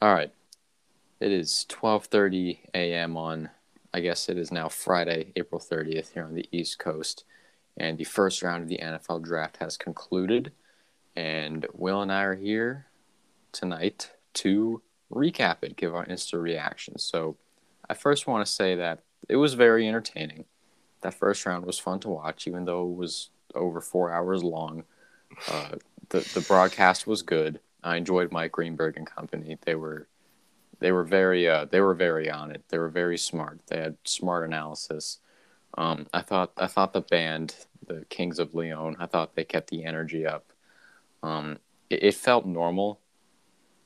All right. It is 12:30 a.m. on I guess it is now Friday, April 30th here on the East Coast, and the first round of the NFL draft has concluded, and Will and I are here tonight to recap it, give our instant reactions. So, I first want to say that it was very entertaining. That first round was fun to watch, even though it was over four hours long. Uh, the the broadcast was good. I enjoyed Mike Greenberg and company. They were they were very uh, they were very on it. They were very smart. They had smart analysis. Um, I thought I thought the band, the Kings of Leon, I thought they kept the energy up. Um, it, it, felt normal,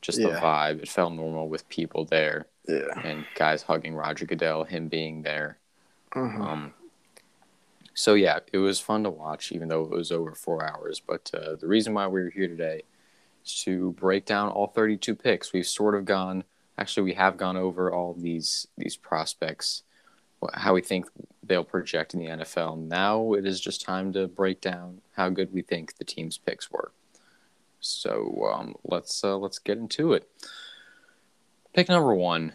just yeah. the vibe. It felt normal with people there. Yeah. And guys hugging Roger Goodell, him being there. Mm-hmm. Um, so yeah, it was fun to watch, even though it was over four hours. But uh, the reason why we were here today to break down all 32 picks. We've sort of gone actually we have gone over all these these prospects how we think they'll project in the NFL. Now it is just time to break down how good we think the team's picks were. So um, let's uh, let's get into it. Pick number one.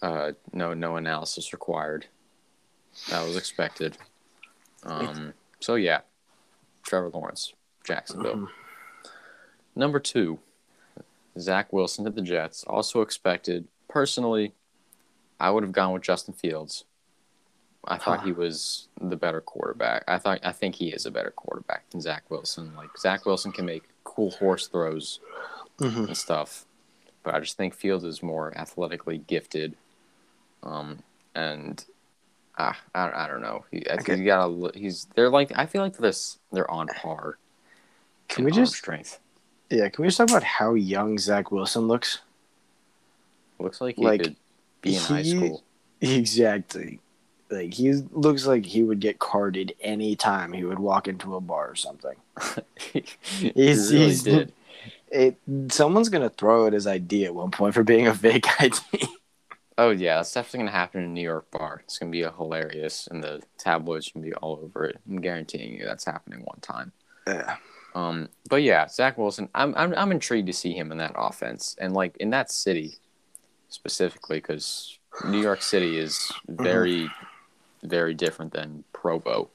Uh, no no analysis required. That was expected. Um, so yeah, Trevor Lawrence, Jacksonville. Mm-hmm. Number two, Zach Wilson to the Jets. Also expected. Personally, I would have gone with Justin Fields. I thought huh. he was the better quarterback. I thought I think he is a better quarterback than Zach Wilson. Like Zach Wilson can make cool horse throws mm-hmm. and stuff, but I just think Fields is more athletically gifted. Um, and uh, I, I don't know. He, okay. he got a, he's they're like I feel like this they're on par. Can we just strength? Yeah, can we just talk about how young Zach Wilson looks? Looks like he like, could be in he, high school. Exactly. Like he looks like he would get carded any time he would walk into a bar or something. he's, really he's did. It, someone's gonna throw at his ID at one point for being a fake ID. oh yeah, that's definitely gonna happen in a New York bar. It's gonna be a hilarious, and the tabloids gonna be all over it. I'm guaranteeing you that's happening one time. Yeah. Um, but yeah, Zach Wilson, I'm, I'm I'm intrigued to see him in that offense and like in that city specifically because New York City is very very different than Provo,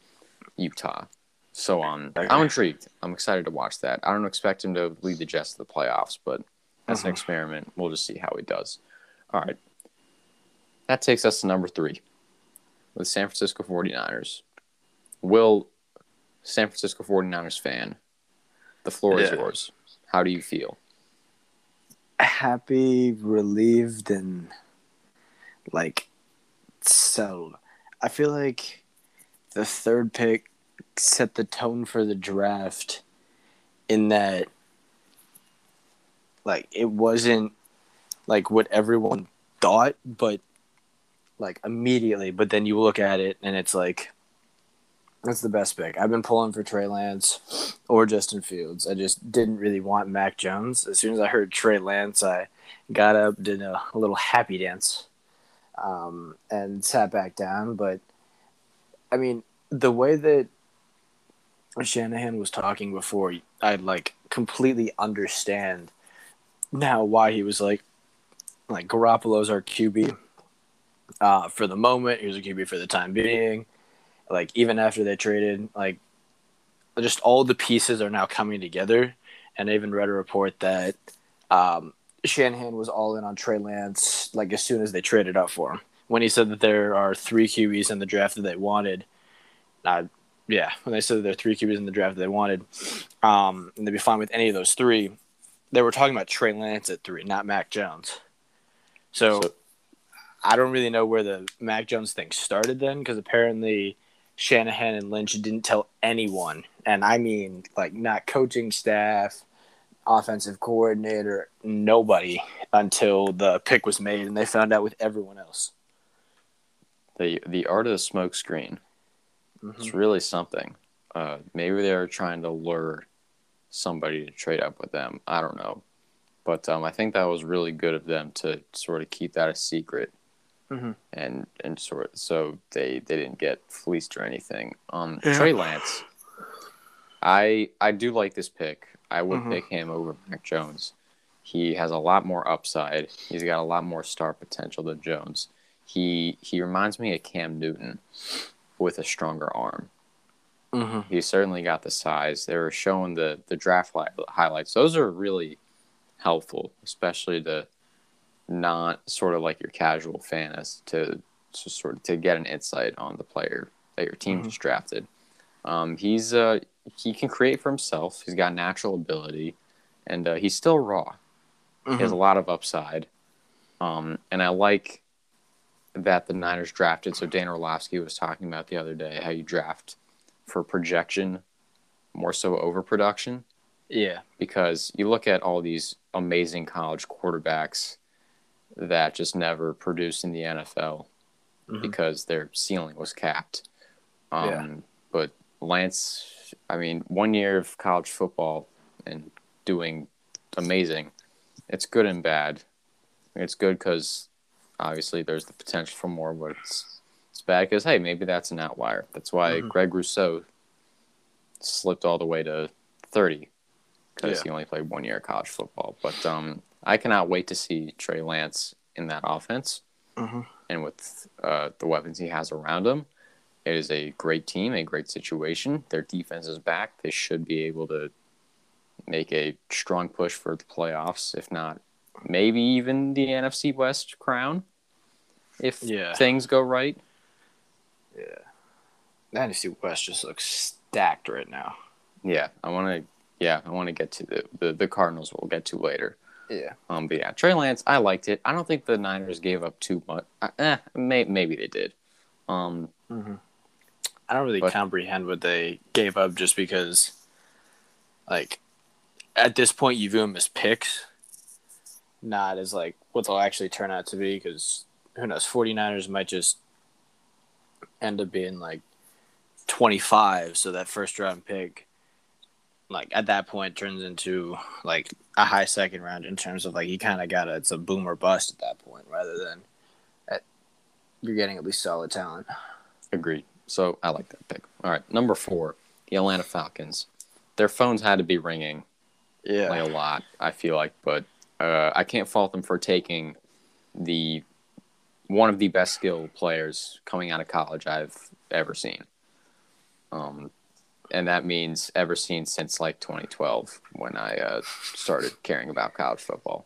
Utah. So um, I'm intrigued. I'm excited to watch that. I don't expect him to lead the Jets to the playoffs, but that's an mm-hmm. experiment. We'll just see how he does. All right. That takes us to number three with San Francisco 49ers. Will San Francisco 49ers fan the floor yeah. is yours. How do you feel? Happy, relieved, and like settled. I feel like the third pick set the tone for the draft in that like it wasn't like what everyone thought, but like immediately, but then you look at it and it's like that's the best pick. I've been pulling for Trey Lance or Justin Fields. I just didn't really want Mac Jones. As soon as I heard Trey Lance, I got up, did a, little happy dance, um, and sat back down. But I mean, the way that Shanahan was talking before, I like completely understand now why he was like, like Garoppolo's our QB uh, for the moment. Here's a QB for the time being like even after they traded, like just all the pieces are now coming together. And I even read a report that um, Shanahan was all in on Trey Lance like as soon as they traded up for him. When he said that there are three QBs in the draft that they wanted, uh, yeah, when they said that there are three QBs in the draft that they wanted, um, and they'd be fine with any of those three, they were talking about Trey Lance at three, not Mac Jones. So, so I don't really know where the Mac Jones thing started then, because apparently Shanahan and Lynch didn't tell anyone, and I mean like not coaching staff, offensive coordinator, nobody until the pick was made, and they found out with everyone else. The the art of the smoke screen. Mm-hmm. It's really something. Uh, maybe they're trying to lure somebody to trade up with them. I don't know, but um, I think that was really good of them to sort of keep that a secret mm-hmm. and and sort of, so they they didn't get fleeced or anything. Um, yeah. Trey Lance, I I do like this pick. I would mm-hmm. pick him over Mac Jones. He has a lot more upside. He's got a lot more star potential than Jones. He he reminds me of Cam Newton with a stronger arm. Mm-hmm. He's certainly got the size. They were showing the the draft li- highlights. Those are really helpful, especially to not sort of like your casual fan as to, to sort of to get an insight on the player that your team Mhm. just drafted. Um, he's uh, he can create for himself. He's got natural ability, and uh, he's still raw. He has a lot of upside, um, and I like that the Niners drafted. So Dan Orlovsky was talking about the other day how you draft for projection more so overproduction Yeah. because you look at all these amazing college quarterbacks that just never produced in the NFL Mhm. because their ceiling was capped. Um, Yeah. But Lance, I mean, one year of college football and doing amazing. It's good and bad. It's good because obviously there's the potential for more, but it's it's bad because hey, maybe that's an outlier. That's why Mhm. Greg Rousseau slipped all the way to thirty because Yeah. he only played one year of college football. But um, I cannot wait to see Trey Lance in that offense Mhm. and with uh, the weapons he has around him. It is a great team, a great situation. Their defense is back. They should be able to make a strong push for the playoffs, if not maybe even the NFC West crown, if Yeah. things go right. Yeah. The NFC West just looks stacked right now. Yeah, I want to. Yeah, I want to get to the, the the Cardinals. We'll get to later. Yeah. Um, but yeah, Trey Lance, I liked it. I don't think the Niners gave up too much. Eh, may, maybe they did. Um, Mm-hmm. I don't really But- comprehend what they gave up just because, like, at this point, you view them as picks, not as, like, what they'll actually turn out to be because who knows? 49ers might just end up being, like, 25. So that first round pick, like, at that point turns into, like, a high second round in terms of, like, you kind of got it's a boom or bust at that point rather than at, you're getting at least solid talent. Agreed. So I like that pick. All right, number four, the Atlanta Falcons. Their phones had to be ringing Yeah. like a lot. I feel like, but uh, I can't fault them for taking the one of the best skilled players coming out of college I've ever seen. Um, and that means ever seen since like 2012 when I uh, started caring about college football.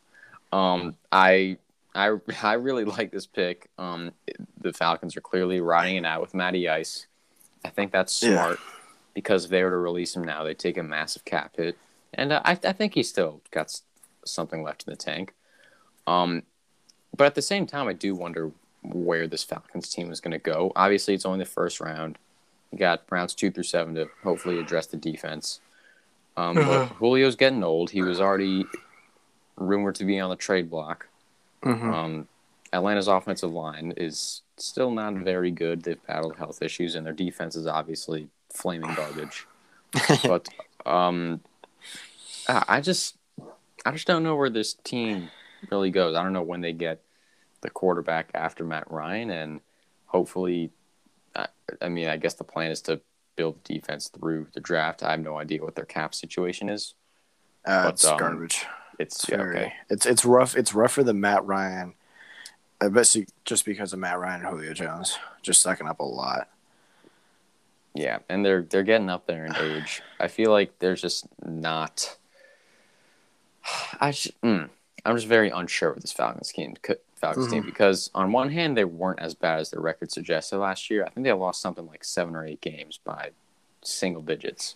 Um, I I I really like this pick. Um, the Falcons are clearly riding it out with Matty Ice. I think that's Yeah. smart because if they were to release him now, they take a massive cap hit, and uh, I I think he still got something left in the tank. Um, but at the same time, I do wonder where this Falcons team is going to go. Obviously, it's only the first round. You got rounds two through seven to hopefully address the defense. Um, but Julio's getting old. He was already rumored to be on the trade block. Mhm. Um, Atlanta's offensive line is still not very good. They've battled health issues, and their defense is obviously flaming garbage. but um, I just, I just don't know where this team really goes. I don't know when they get the quarterback after Matt Ryan, and hopefully, I, mean, I guess the plan is to build defense through the draft. I have no idea what their cap situation is. Uh, But, it's um, garbage. It's It's yeah, very, okay. it's it's rough. It's rougher than Matt Ryan. I bet just because of Matt Ryan and Julio Jones, just sucking up a lot. Yeah, and they're they're getting up there in age. I feel like there's just not. I sh- mm, I'm just very unsure with this Falcons team. Falcons team because on one hand they weren't as bad as their record suggested last year. I think they lost something like seven or eight games by single digits,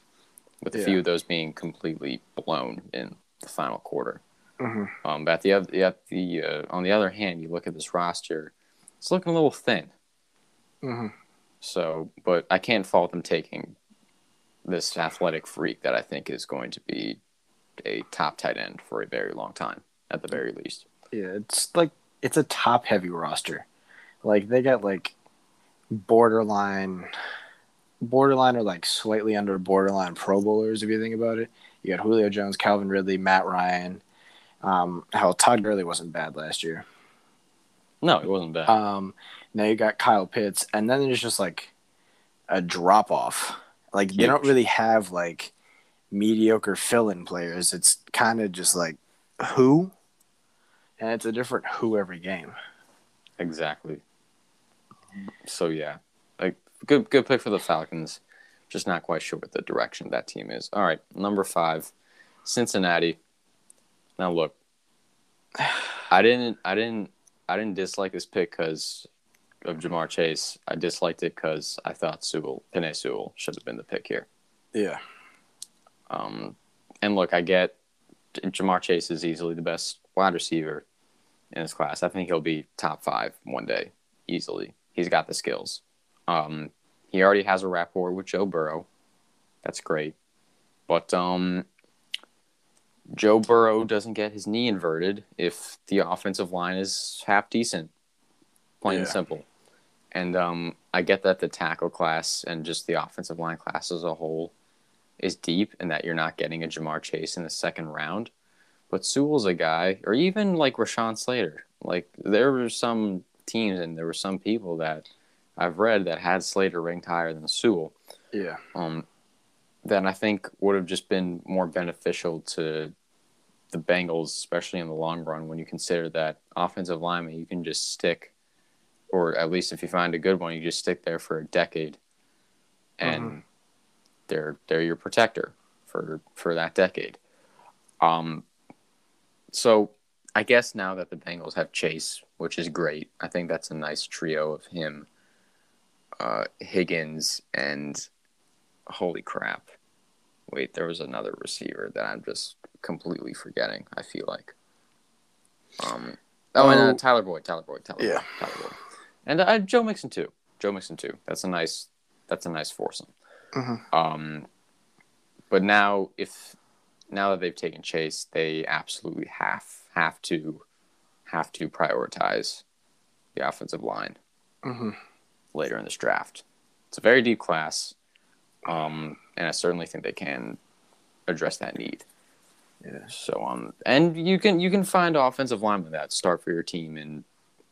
with a Yeah. few of those being completely blown in the final quarter. Mhm. Um, but at the other, at the uh, on the other hand, you look at this roster, it's looking a little thin. Mm-hmm. So, but I can't fault them taking this athletic freak that I think is going to be a top tight end for a very long time, at the very least. Yeah, it's like it's a top heavy roster. Like they got like borderline, borderline or like slightly under borderline Pro Bowlers if you think about it. You got Julio Jones, Calvin Ridley, Matt Ryan. Um, hell, Todd Gurley wasn't bad last year. No, it wasn't bad. Um, now you got Kyle Pitts, and then there's just like a drop off. Like they don't really have like mediocre fill-in players. It's kind of just like who, and it's a different who every game. Exactly. So yeah, like good good pick for the Falcons. Just not quite sure what the direction that team is. All right, number five, Cincinnati. Now look, I didn't I didn't I didn't dislike this pick because of Ja'Marr Chase. I disliked it because I thought Sewell, Penei Sewell, should have been the pick here. Yeah. Um, and look, I get Ja'Marr Chase is easily the best wide receiver in his class. I think he'll be top five one day, easily. He's got the skills. Um, he already has a rapport with Joe Burrow. That's great. But um, Joe Burrow doesn't get his knee inverted if the offensive line is half decent, plain and simple. And um, I get that the tackle class and just the offensive line class as a whole is deep and that you're not getting a Ja'Marr Chase in the second round. But Sewell's a guy, or even like Rashawn Slater. Like there were some teams and there were some people that I've read that had Slater ranked higher than Sewell Yeah. um, that I think would have just been more beneficial to the Bengals, especially in the long run, when you consider that offensive lineman you can just stick, or at least if you find a good one, you just stick there for a decade, and they're they're your protector for for that decade. Um, so I guess now that the Bengals have Chase, which is great, I think that's a nice trio of him, uh, Higgins, and holy crap. Wait, there was another receiver that I'm just completely forgetting, I feel like. Um Oh, and uh, Oh. Tyler Boyd, Tyler Boyd, Tyler Yeah. Boyd, Tyler Boyd. And uh, Joe Mixon too. Joe Mixon too. That's a nice that's a nice foursome. Mhm. Um but now if now that they've taken Chase, they absolutely have have to have to prioritize the offensive line hmm later in this draft. It's a very deep class, um, and I certainly think they can address that need. Yeah. So, um, and you can you can find offensive linemen that start for your team in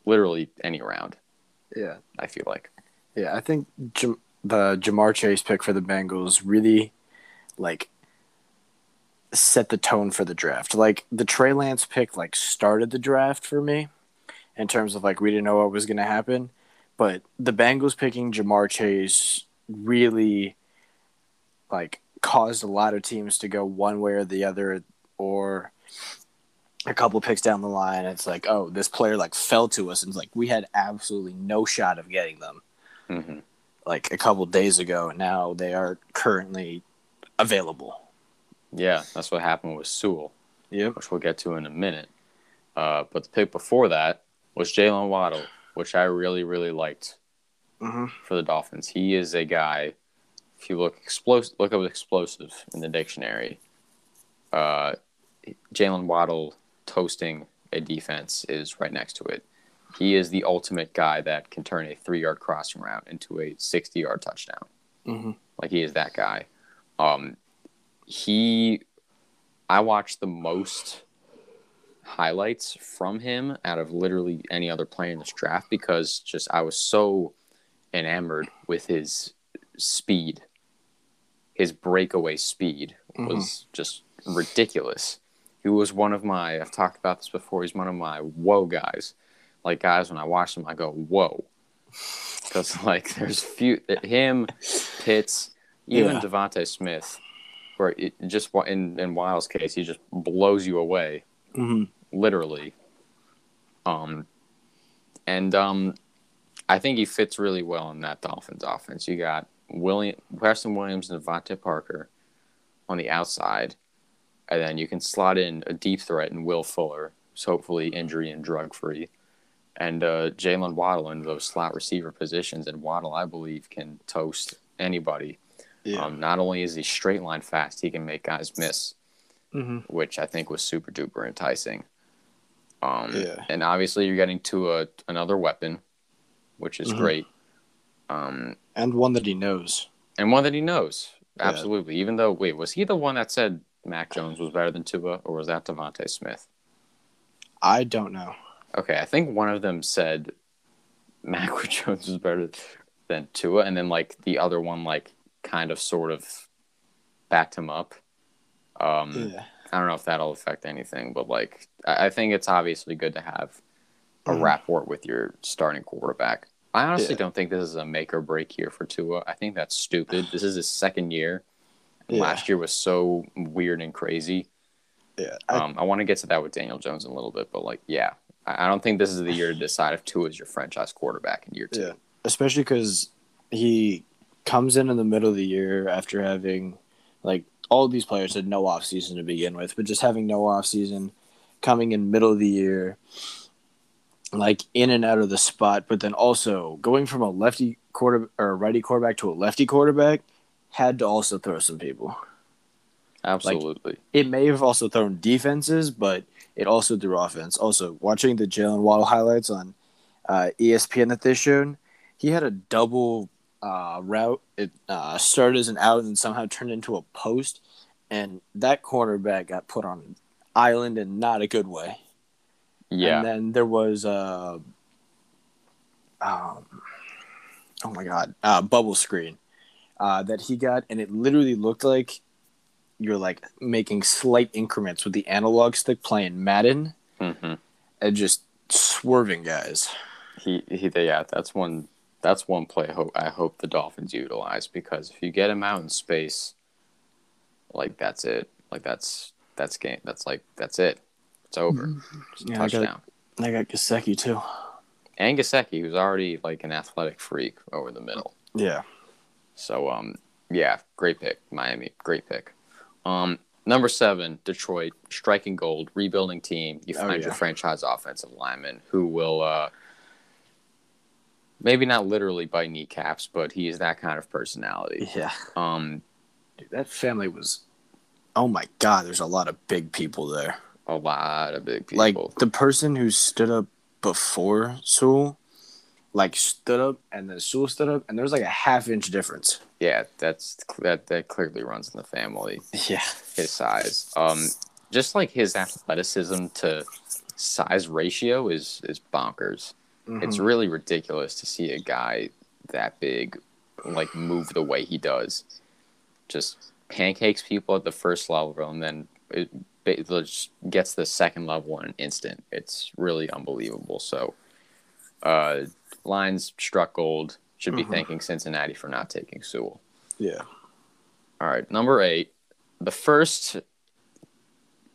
literally any round. Yeah. I feel like. Yeah. I think Jam- the Ja'Marr Chase pick for the Bengals really, like, set the tone for the draft. Like the Trey Lance pick, like started the draft for me, in terms of like we didn't know what was going to happen, but the Bengals picking Ja'Marr Chase really, like, caused a lot of teams to go one way or the other, or a couple picks down the line. It's like, oh, this player like fell to us, and it's like we had absolutely no shot of getting them hmm like a couple days ago, and now they are currently available. Yeah, that's what happened with Sewell, Yep. which we'll get to in a minute. Uh, but the pick before that was Jaylen Waddle, which I really really liked. hmm for the Dolphins. He is a guy. If you look explosive, look up explosive in the dictionary. Uh, Jaylen Waddle toasting a defense is right next to it. He is the ultimate guy that can turn a three-yard crossing route into a sixty-yard touchdown. hmm Like he is that guy. Um, he, I watched the most highlights from him out of literally any other player in this draft because just I was so enamored with his speed. His breakaway speed mm-hmm. was just ridiculous. He was one of my I've talked about this before, he's one of my whoa guys. Like guys when I watch him I go, Whoa. Because like there's few him, Pitts, even Yeah. DeVonta Smith, where it just in in Wiles' case, he just blows you away hmm literally. Um, and um, I think he fits really well in that Dolphins offense. You got William, Preston Williams, and DeVante Parker on the outside, and then you can slot in a deep threat in Will Fuller, who's hopefully injury and drug free, and uh, Jaylen Waddle in those slot receiver positions. And Waddle, I believe, can toast anybody. Yeah. Um, not only is he straight line fast, he can make guys miss hmm which I think was super duper enticing. Um, Yeah. And obviously, you're getting to a another weapon, which is Mhm. great, um, And one that he knows. and one that he knows Yeah. absolutely. Even though, wait, was he the one that said Mac Jones was better than Tua, or was that DeVonta Smith? I don't know. Okay, I think one of them said Mac Jones was better than Tua, and then like the other one, like kind of sort of backed him up. Um, Yeah. I don't know if that'll affect anything, but like I, I think it's obviously good to have a Mhm. rapport with your starting quarterback. I honestly Yeah. don't think this is a make or break year for Tua. I think that's stupid. This is his second year. Yeah. Last year was so weird and crazy. Yeah, I, Um, I want to get to that with Daniel Jones in a little bit, but like, yeah, I, I don't think this is the year to decide if Tua is your franchise quarterback in year two. Yeah. especially because he comes in in the middle of the year after having like all these players had no off season to begin with, but just having no off season, coming in middle of the year, like in and out of the spot, but then also going from a lefty quarter or a righty quarterback to a lefty quarterback had to also throw some people. Absolutely. It may have also thrown defenses, but it also threw offense. Also, watching the Jaylen Waddle highlights on uh, ESPN that they showed, he had a double uh, route. It uh, started as an out and somehow turned into a post, and that cornerback got put on an island in not a good way. yeah. And then there was uh, um, oh my god, uh, bubble screen uh, that he got, and it literally looked like you're like making slight increments with the analog stick playing Madden hmm and just swerving guys. He, he, yeah, that's one. That's one play. I hope, I hope the Dolphins utilize because if you get him out in space, like that's it. Like that's that's game. That's like that's it. It's over. It's a Yeah, I got- touchdown. I got Gesicki too. And Gesicki, who's already like an athletic freak over the middle. Yeah, So um yeah, great pick, Miami, great pick. Um number seven, Detroit, striking gold, rebuilding team. You Oh, find yeah. your franchise offensive lineman who will uh maybe not literally by kneecaps, but he is that kind of personality. yeah. Um Dude, that family was. Oh my god, there's a lot of big people there. a lot of big people. Like the person who stood up before Sewell, like stood up and then Sewell stood up, and there was like a half inch difference. yeah, that's that that clearly runs in the family. Yeah. his size. Um, just like his athleticism to size ratio is is bonkers. It's Mm-hmm. really ridiculous to see a guy that big like move the way he does. Just pancakes people at the first level and then it, it just gets the second level in an instant. It's really unbelievable. So, uh, Lions struck gold. Should be Mhm. thanking Cincinnati for not taking Sewell. Yeah. All right, number eight, the first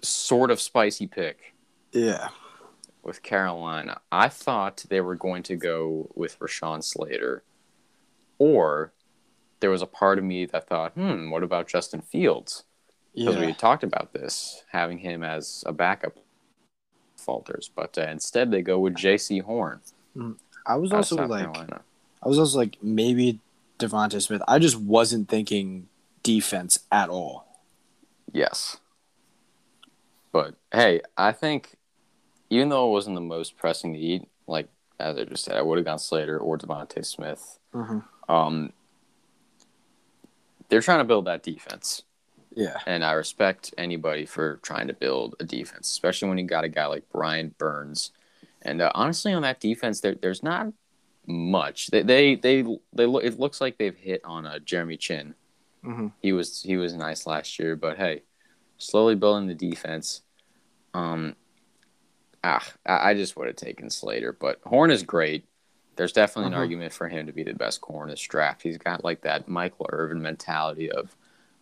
sort of spicy pick Yeah. With Carolina. I thought they were going to go with Rashawn Slater, or there was a part of me that thought, hmm, what about Justin Fields? Because we Yeah. had talked about this, having him as a backup falters, but uh, instead they go with Jaycee Horn. I was also like, Carolina. I was also like, maybe DeVonta Smith. I just wasn't thinking defense at all. Yes. But hey, I think even though it wasn't the most pressing need, like as I just said, I would have gone Slater or DeVonta Smith. Mm-hmm. Um, they're trying to build that defense, Yeah. and I respect anybody for trying to build a defense, especially when you got a guy like Brian Burns. And uh, honestly, on that defense, there, there's not much. They they they, they look. It looks like they've hit on a Jeremy Chinn. Mm-hmm. He was he was nice last year, but hey, slowly building the defense. Um, ah, I, just would have taken Slater, but Horn is great. There's definitely an Uh-huh. argument for him to be the best corner in this draft. He's got like that Michael Irvin mentality of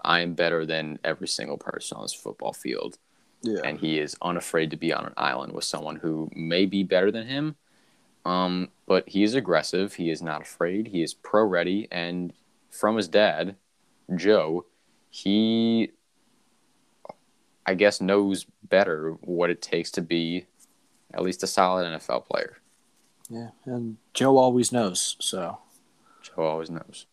I am better than every single person on this football field, Yeah. and he is unafraid to be on an island with someone who may be better than him. Um, but he is aggressive. He is not afraid. He is pro ready, and from his dad, Joe, he, I guess, knows better what it takes to be at least a solid NFL player. yeah. And Joe always knows. So. Joe always knows.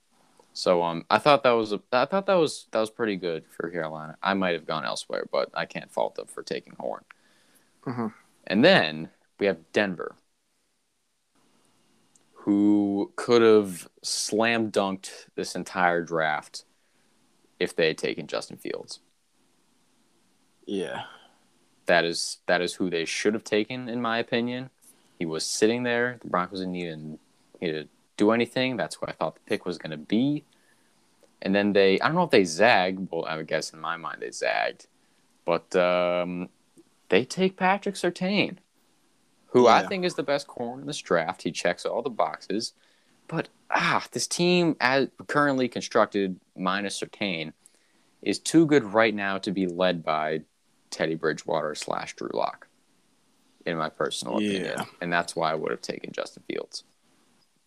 So um, I thought that was a, I thought that was that was pretty good for Carolina. I might have gone elsewhere, but I can't fault them for taking Horn. Mhm. And then we have Denver, who could have slam dunked this entire draft if they had taken Justin Fields. Yeah. That is that is who they should have taken, in my opinion. He was sitting there. The Broncos didn't even need to do anything. That's what I thought the pick was going to be. And then they, I don't know if they zagged. Well, I would guess in my mind they zagged, But um, they take Patrick Surtain, who I think is the best corner in this draft. He checks all the boxes. But ah, this team, as currently constructed, minus Surtain, is too good right now to be led by Teddy Bridgewater slash Drew Lock, in my personal opinion. Yeah. And that's why I would have taken Justin Fields.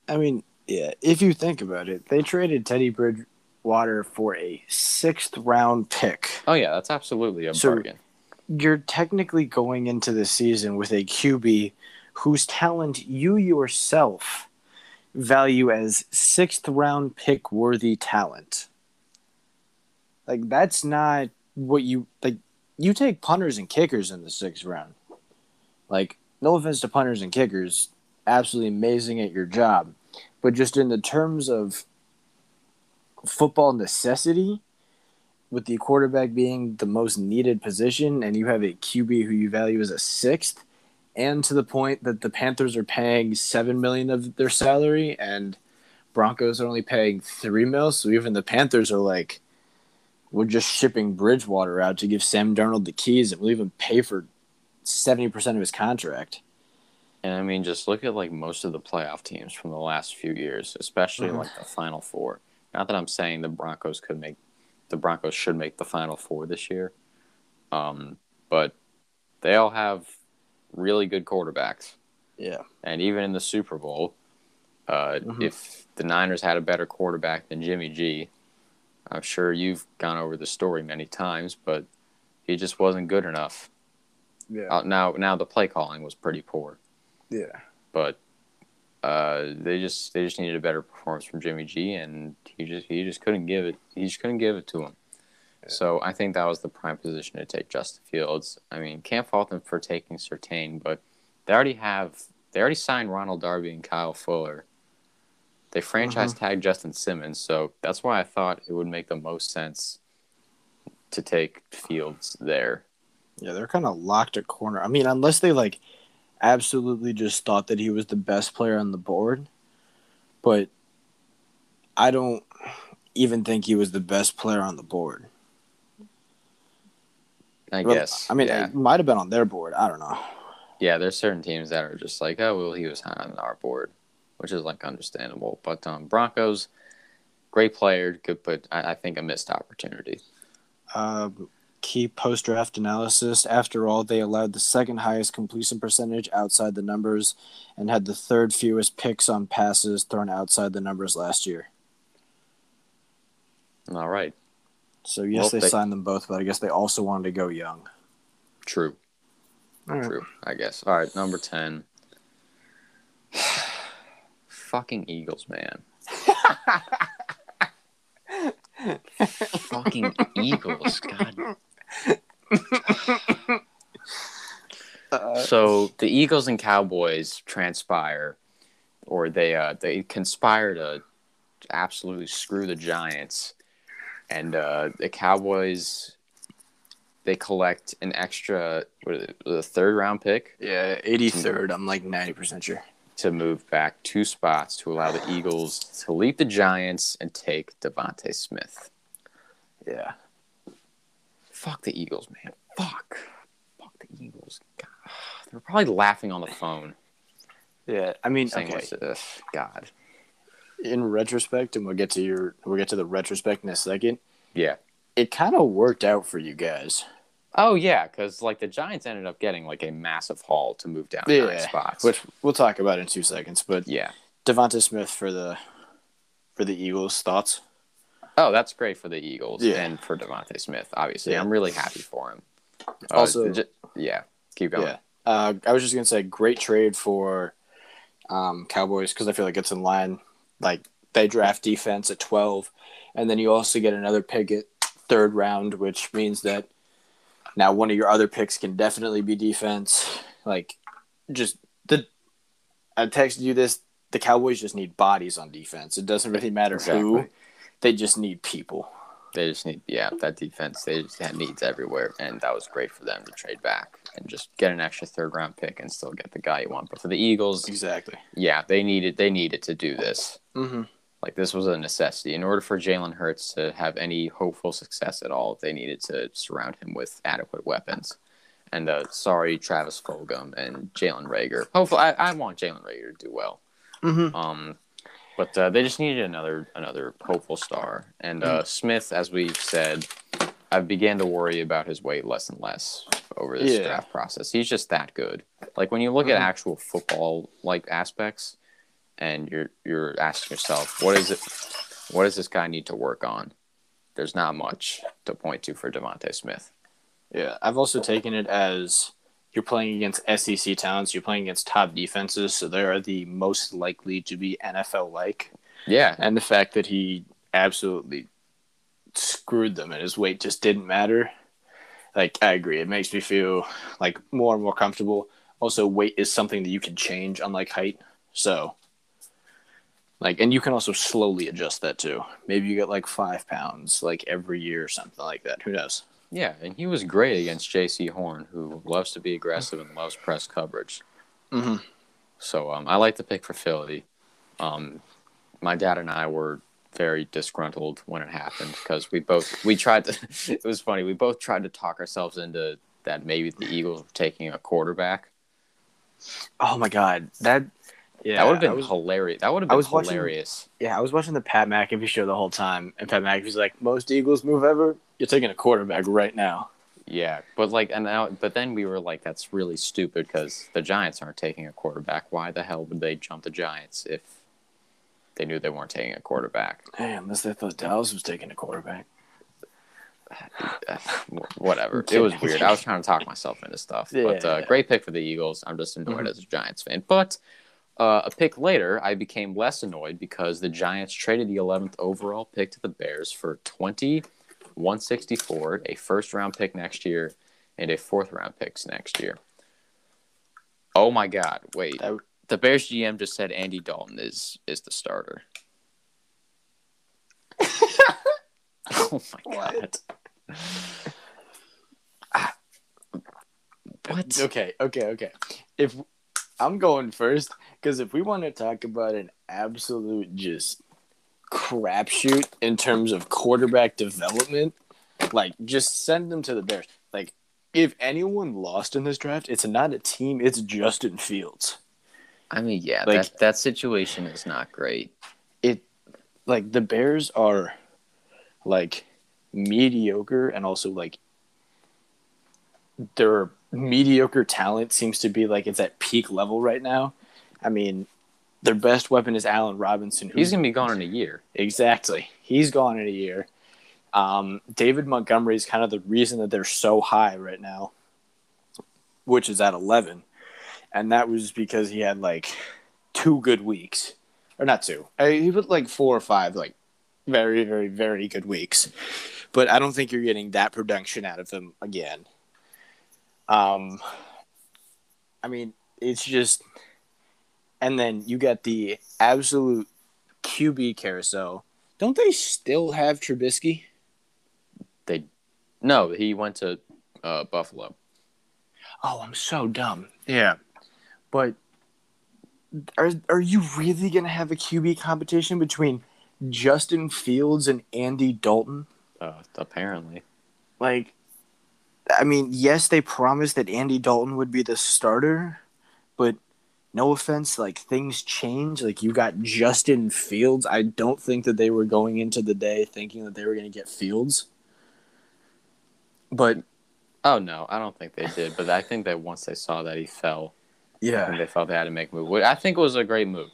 I mean, yeah, if you think about it, they traded Teddy Bridgewater for a sixth round pick. Oh yeah, that's absolutely a So- bargain. You're technically going into the season with a QB whose talent you yourself value as sixth round pick worthy talent. Like that's not what you like you take punters and kickers in the sixth round. Like, no offense to punters and kickers, absolutely amazing at your job. But just in the terms of football necessity, with the quarterback being the most needed position, and you have a QB who you value as a sixth, and to the point that the Panthers are paying seven million of their salary, and Broncos are only paying three mil, so even the Panthers are like, we're just shipping Bridgewater out to give Sam Darnold the keys, and we'll even pay for seventy percent of his contract. And I mean, just look at like most of the playoff teams from the last few years, especially Mhm. like the Final Four. Not that I'm saying the Broncos could make, the Broncos should make the Final Four this year, um, but they all have really good quarterbacks. Yeah, And even in the Super Bowl, uh, Mhm. if the Niners had a better quarterback than Jimmy G, I'm sure you've gone over the story many times, but he just wasn't good enough. yeah, Uh, now, now the play calling was pretty poor yeah. but uh, they just they just needed a better performance from Jimmy G, and he just he just couldn't give it. He just couldn't give it to him. So I think that was the prime position to take Justin Fields. I mean, can't fault them for taking Surtain, but they already have they already signed Ronald Darby and Kyle Fuller. They mm-hmm. franchise tagged Justin Simmons, so that's why I thought it would make the most sense to take Fields there. Yeah, they're kind of locked at corner. I mean, unless they like absolutely just thought that he was the best player on the board, but I don't even think he was the best player on the board. I Well, guess. I mean, yeah. it might have been on their board. I don't know. yeah, there's certain teams that are just like, oh well, he was high on our board, which is like understandable. But um, Broncos, great player, good, but I, I think a missed opportunity. Um, key post draft analysis. After all, they allowed the second highest completion percentage outside the numbers and had the third fewest picks on passes thrown outside the numbers last year. All right, So, yes, Well, they, they- signed them both, but I guess they also wanted to go young. true, true. I guess. All right, number ten. Fucking Eagles, man. Fucking Eagles, God. so the Eagles and Cowboys transpire, or they uh, they conspire to absolutely screw the Giants, and uh, the Cowboys they collect an extra what is it, the third round pick Yeah, 83rd. I'm like 90% sure. To move back two spots to allow the Eagles to leap the Giants and take DeVonta Smith. Yeah. Fuck the Eagles, man. Fuck. Fuck the Eagles. God. They're probably laughing on the phone. Yeah. I mean, okay. this? God. In retrospect, and we'll get to your we'll get to the retrospect in a second. Yeah. It kind of worked out for you guys. Oh yeah, because like the Giants ended up getting like a massive haul to move down nine spots. which we'll talk about in two seconds. But yeah. DeVonta Smith for the for the Eagles. Thoughts? Oh, that's great for the Eagles Yeah. and for DeVonta Smith. Obviously, Yeah. I'm really happy for him. Uh, Also- yeah. Keep going. Yeah. Uh, I was just gonna say, great trade for um, Cowboys because I feel like it's in line. Like they draft defense at twelve, and then you also get another pick at third round, which means that now one of your other picks can definitely be defense. Like, just the I texted you this. The Cowboys just need bodies on defense. It doesn't really matter who. They just need people. They just need, yeah, that defense. They just had needs everywhere, and that was great for them to trade back and just get an extra third round pick and still get the guy you want. But for the Eagles, Exactly. yeah, they needed they needed to do this. Mm-hmm. Like this was a necessity. In order for Jalen Hurts to have any hopeful success at all, they needed to surround him with adequate weapons. And uh, sorry, Travis Fulgham and Jalen Reagor. Hopefully, I, I want Jalen Reagor to do well. Mm-hmm. Um, but uh, they just needed another another hopeful star. And uh, Smith, as we've said, I began to worry about his weight less and less over this Yeah. draft process. He's just that good. Like when you look at Mhm. actual football like aspects, and you're you're asking yourself, what is it? What does this guy need to work on? There's not much to point to for DeVonta Smith. Yeah, I've also taken it as you're playing against SEC towns, you're playing against top defenses, so they are the most likely to be NFL like. Yeah, And the fact that he absolutely screwed them and his weight just didn't matter. Like, I agree. It makes me feel like more and more comfortable. Also, weight is something that you can change, unlike height. So, like, and you can also slowly adjust that too. Maybe you get like five pounds, like every year or something like that. Who knows? yeah, and he was great against Jaycee Horn, who loves to be aggressive and loves press coverage. Mm-hmm. So um, I like the pick for Philly. Um, my dad and I were very disgruntled when it happened because we both we tried to. it was funny. We both tried to talk ourselves into that maybe the Eagles were taking a quarterback. Oh my god, that yeah, that would have been was- hilarious. That would have I been was watching- hilarious. Yeah, I was watching the Pat McAfee show the whole time, and Pat McAfee's like, "Most Eagles move ever. You're taking a quarterback right now." Yeah, but like, and now, but then we were like, that's really stupid because the Giants aren't taking a quarterback. Why the hell would they jump the Giants if they knew they weren't taking a quarterback? Hey, unless they thought Dallas was taking a quarterback. whatever. It was weird. I was trying to talk myself into stuff. But uh, Yeah. great pick for the Eagles. I'm just annoyed Mhm. as a Giants fan. But uh, a pick later, I became less annoyed because the Giants traded the 11th overall pick to the Bears for 20, 164, a first round pick next year, and a fourth round picks next year. Oh my God! Wait, That- the Bears GM just said Andy Dalton is is the starter. oh my God! What? Okay, okay, okay. If I'm going first, because if we want to talk about an absolute just crapshoot in terms of quarterback development, like just send them to the Bears. Like, if anyone lost in this draft, it's not a team; it's Justin Fields. I mean, yeah, Like- that that situation is not great. It, like, the Bears are like mediocre, and also like their mediocre talent seems to be like it's at peak level right now. I mean, their best weapon is Allen Robinson. Who's He's gonna be gone in a year. exactly he's gone in a year. Um, David Montgomery is kind of the reason that they're so high right now, which is at eleven, and that was because he had like two good weeks, or not two. Uh, He put like four or five like very, very, very good weeks, but I don't think you're getting that production out of him again. Um, I mean, it's just, and then you get the absolute QB carousel. Don't they still have Trubisky? They no, he went to uh, Buffalo. Oh, I'm so dumb. Yeah, but are are you really gonna have a QB competition between Justin Fields and Andy Dalton? Uh, apparently, Like, I mean, yes, they promised that Andy Dalton would be the starter, but no offense, like things change. Like you got Justin Fields. I don't think that they were going into the day thinking that they were going to get Fields. But oh no, I don't think they did. But I think that once they saw that he fell, yeah, they felt they had to make a move. I think it was a great move.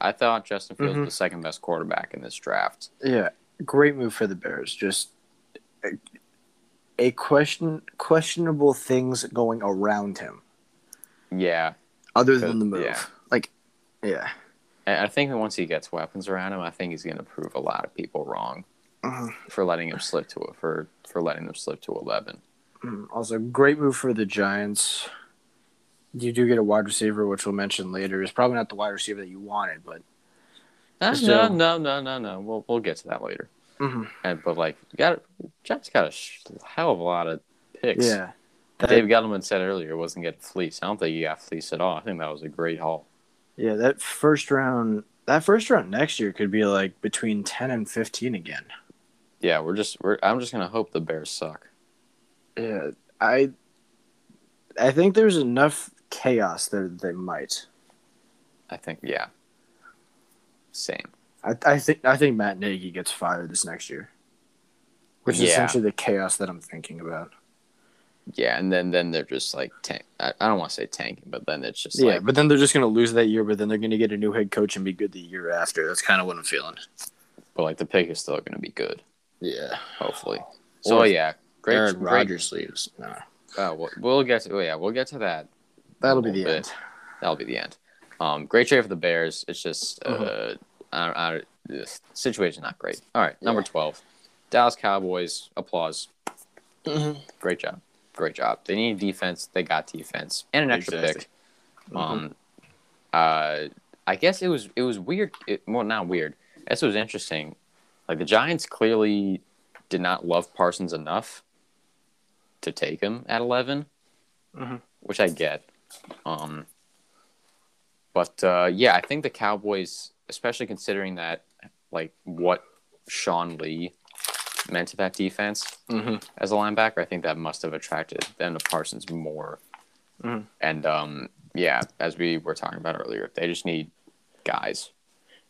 I thought Justin Fields Mhm. was the second best quarterback in this draft. yeah, great move for the Bears. Just a, a question questionable things going around him Yeah, other than the move. yeah. Like, yeah. I think that once he gets weapons around him, I think he's going to prove a lot of people wrong Mhm. for letting him slip to it for for letting them slip to eleven. Mm, Also, great move for the Giants. You do get a wide receiver, which we'll mention later. It's probably not the wide receiver that you wanted, but Uh, Still- no, no, no, no, no. We'll we'll get to that later. Mhm. And but like, you got Giants got a hell of a lot of picks. yeah, that, Dave Gettleman said earlier wasn't getting fleeced. I don't think he got fleeced at all. I think that was a great haul. yeah, that first round that first round next year could be like between ten and fifteen again. Yeah, we're just we're. I'm just gonna hope the Bears suck. Yeah, I I think there's enough chaos that they might. I think yeah. Same. I, I think I think Matt Nagy gets fired this next year, which is Yeah. essentially the chaos that I'm thinking about. Yeah, and then then they're just like tank. I, I don't want to say tanking, but then it's just Yeah, like but then they're just gonna lose that year, but then they're gonna get a new head coach and be good the year after. That's kind of what I'm feeling. but like the pick is still gonna be good, Yeah, hopefully. So Or yeah, great. Aaron Rodgers leaves. No, Oh, we'll, we'll get to. Oh yeah, we'll get to that. that'll be the little end. That'll be the end. Um, great trade for the Bears. It's just uh, Mhm. I, I, this situation not great. All right, number Yeah. twelve, Dallas Cowboys. Applause. Mm-hmm. Great job. Great job. They need defense. They got defense and an extra Exactly. pick. Um, uh, I guess it was it was weird. It, well, not weird. I guess it was interesting. Like the Giants clearly did not love Parsons enough to take him at 11 Mhm. which I get. Um, but uh, yeah, I think the Cowboys, especially considering that like what Sean Lee meant to that defense Mm-hmm. as a linebacker, I think that must have attracted them to Parsons more. Mhm. And um, yeah, as we were talking about earlier, they just need guys,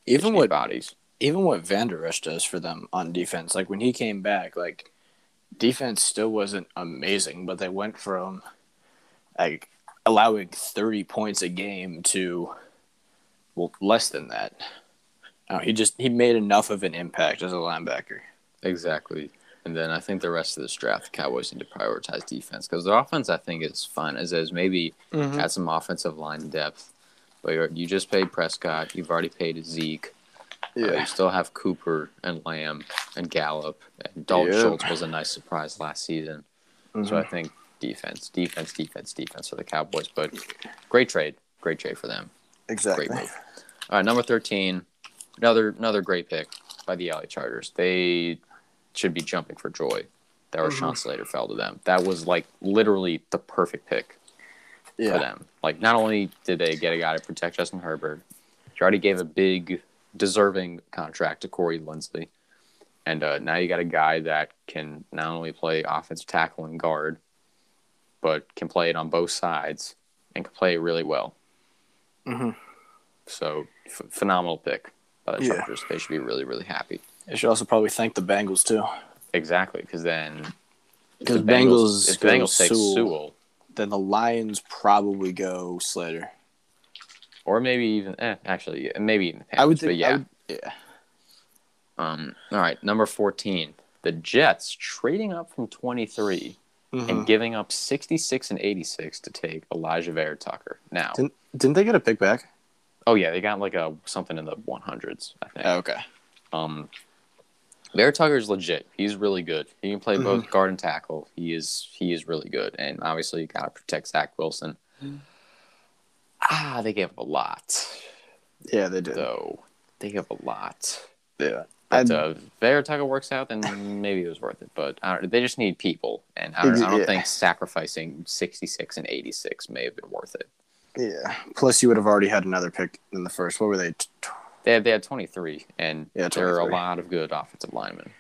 They Even what bodies. even what Vander Esch does for them on defense, like when he came back, like defense still wasn't amazing, but they went from like allowing thirty points a game to well less than that. No, he just he made enough of an impact as a linebacker. Exactly. And then I think the rest of this draft, the Cowboys need to prioritize defense because their offense, I think, is fine as is. Maybe Mm-hmm. add some offensive line depth. But you're, you just paid Prescott. You've already paid Zeke. Uh, you still have Cooper and Lamb and Gallup. And Dalton Yeah. Schultz was a nice surprise last season. So Mm-hmm. I think defense, defense, defense, defense for the Cowboys. But great trade. Great trade for them. exactly. Great move. All right, number 13. Another another great pick by the LA Chargers. They should be jumping for joy that Mm-hmm. Rashawn Slater fell to them. That was like literally the perfect pick for them. Like, not only did they get a guy to protect Justin Herbert, you already gave a big, deserving contract to Corey Linsley, and uh, now you got a guy that can not only play offensive tackle and guard, but can play it on both sides and can play it really well. Mhm. So, f- phenomenal pick by the Yeah. Chargers. They should be really, really happy. They should also probably thank the Bengals too, Exactly, because then because the Bengals, if the Bengals take Sewell, Sewell, then the Lions probably go Slater. or maybe even eh, actually maybe even the I would Panthers, think. but yeah. I would, yeah. Um, all right, number 14. The Jets trading up from 23 Mhm. and giving up 66 and 86 to take Alijah Vera Tucker. Now, Didn't didn't they get a pick back? oh yeah, they got like a something in the 100s, I think. Oh, okay. Um, Vera Tucker's legit. He's really good. He can play Mm-hmm. both guard and tackle. He is he is really good. And obviously, you got to protect Zach Wilson. Ah, they gave up a lot, Yeah, they did. though. They gave up a lot. Yeah. But uh, if Vera Tucker works out, then maybe it was worth it. But I don't, they just need people, and I don't, I don't Yeah. think sacrificing sixty six and eighty six may have been worth it. Yeah. Plus, you would have already had another pick in the first. What were they? T- They had, they had twenty three, and Yeah, there are a lot of good offensive linemen.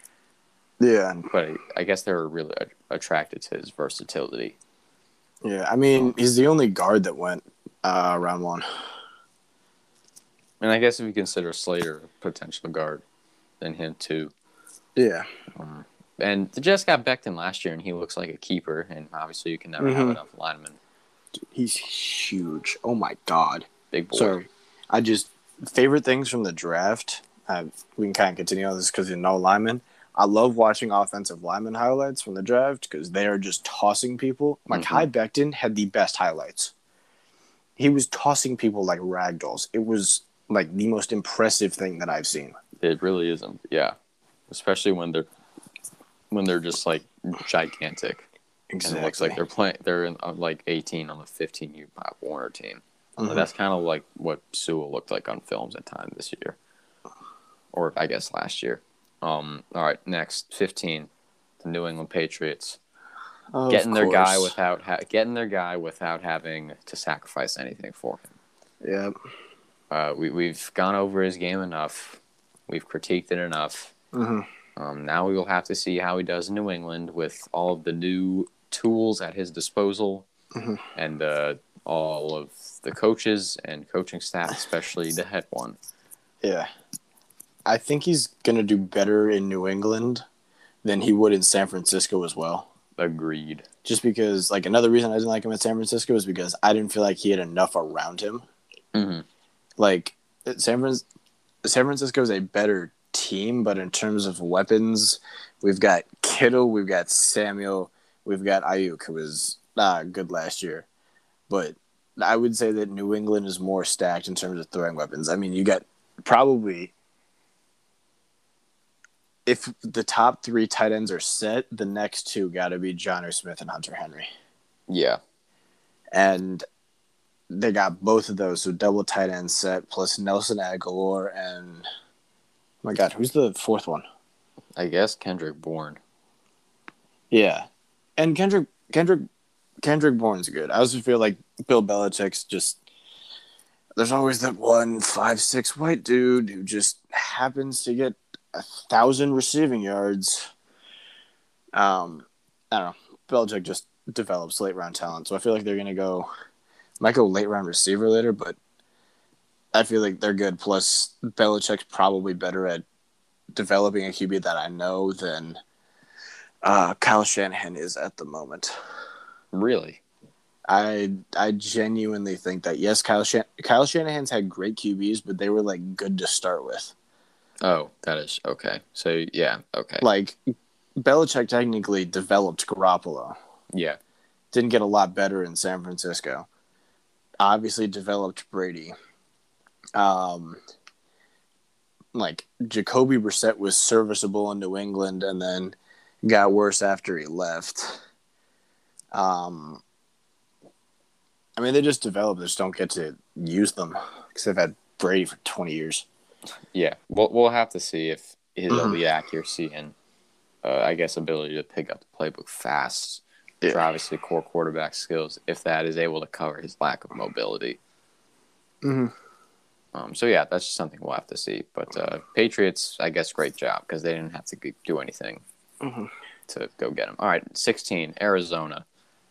Yeah. But I guess they were really attracted to his versatility. Yeah. I mean, he's the only guard that went uh, round one. And I guess if you consider Slater a potential guard, then him too. Yeah. And the Jets got Becton last year, and he looks like a keeper. And obviously, you can never have Mhm. enough linemen. He's huge. Oh my god. Big boy. Sorry. I just favorite things from the draft. Uh, we can kind of continue on this because you know linemen. I love watching offensive lineman highlights from the draft because they are just tossing people. Mhm. Mekhi Becton had the best highlights. He was tossing people like ragdolls. It was like the most impressive thing that I've seen. It really isn't. Yeah, especially when they're when they're just like gigantic. And it looks like they're playing. They're in uh, like 18 on the 15 U Pop Warner team. Mhm. That's kind of like what Sewell looked like on films at time this year, or I guess last year. Um. All right. Next, 15. The New England Patriots Of getting their guy without ha- getting their guy without having to sacrifice anything for him. Yeah. uh, we we've gone over his game enough. We've critiqued it enough. Mhm. Um, now we will have to see how he does in New England with all of the new tools at his disposal Mhm. and uh, all of the coaches and coaching staff, especially the head one. Yeah. I think he's gonna do better in New England than he would in San Francisco as well. Agreed. Just because, like, another reason I didn't like him in San Francisco is because I didn't feel like he had enough around him. hmm Like, San, Fran- San Francisco is a better team, but in terms of weapons, we've got Kittle, we've got Samuel, we've got Aiyuk, who was uh, good last year. But I would say that New England is more stacked in terms of throwing weapons. I mean, you got probably if the top three tight ends are set, the next two got to be Jonnu Smith and Hunter Henry, Yeah. and they got both of those, so double tight end set plus Nelson Agholor and oh my God, who's the fourth one? I guess Kendrick Bourne. Yeah, and Kendrick Kendrick Kendrick Bourne's good. I also feel like Bill Belichick's just there's always that one five six white dude who just happens to get a thousand receiving yards. Um, I don't know. Belichick just develops late round talent, so I feel like they're gonna go might go late round receiver later, but I feel like they're good. Plus, Belichick's probably better at developing a QB that I know than uh, Kyle Shanahan is at the moment. Really? I I genuinely think that yes, Kyle Shan- Kyle Shanahan's had great QBs, but they were like good to start with. Oh, that is okay. So yeah, okay. Like Belichick technically developed Garoppolo. Yeah. Didn't get a lot better in San Francisco. Obviously developed Brady. Um like Jacoby Brissett was serviceable in New England and then got worse after he left. Um I mean they just develop, they just don't get to use them because they've had Brady for twenty years. Yeah. We'll we'll have to see if his elite accuracy and uh, I guess ability to pick up the playbook fast for Yeah. obviously core quarterback skills, if that is able to cover his lack of mobility. Mhm. Um, so yeah, that's just something we'll have to see. But uh, Patriots, I guess, great job because they didn't have to do anything Mhm. to go get him. All right, sixteen, Arizona.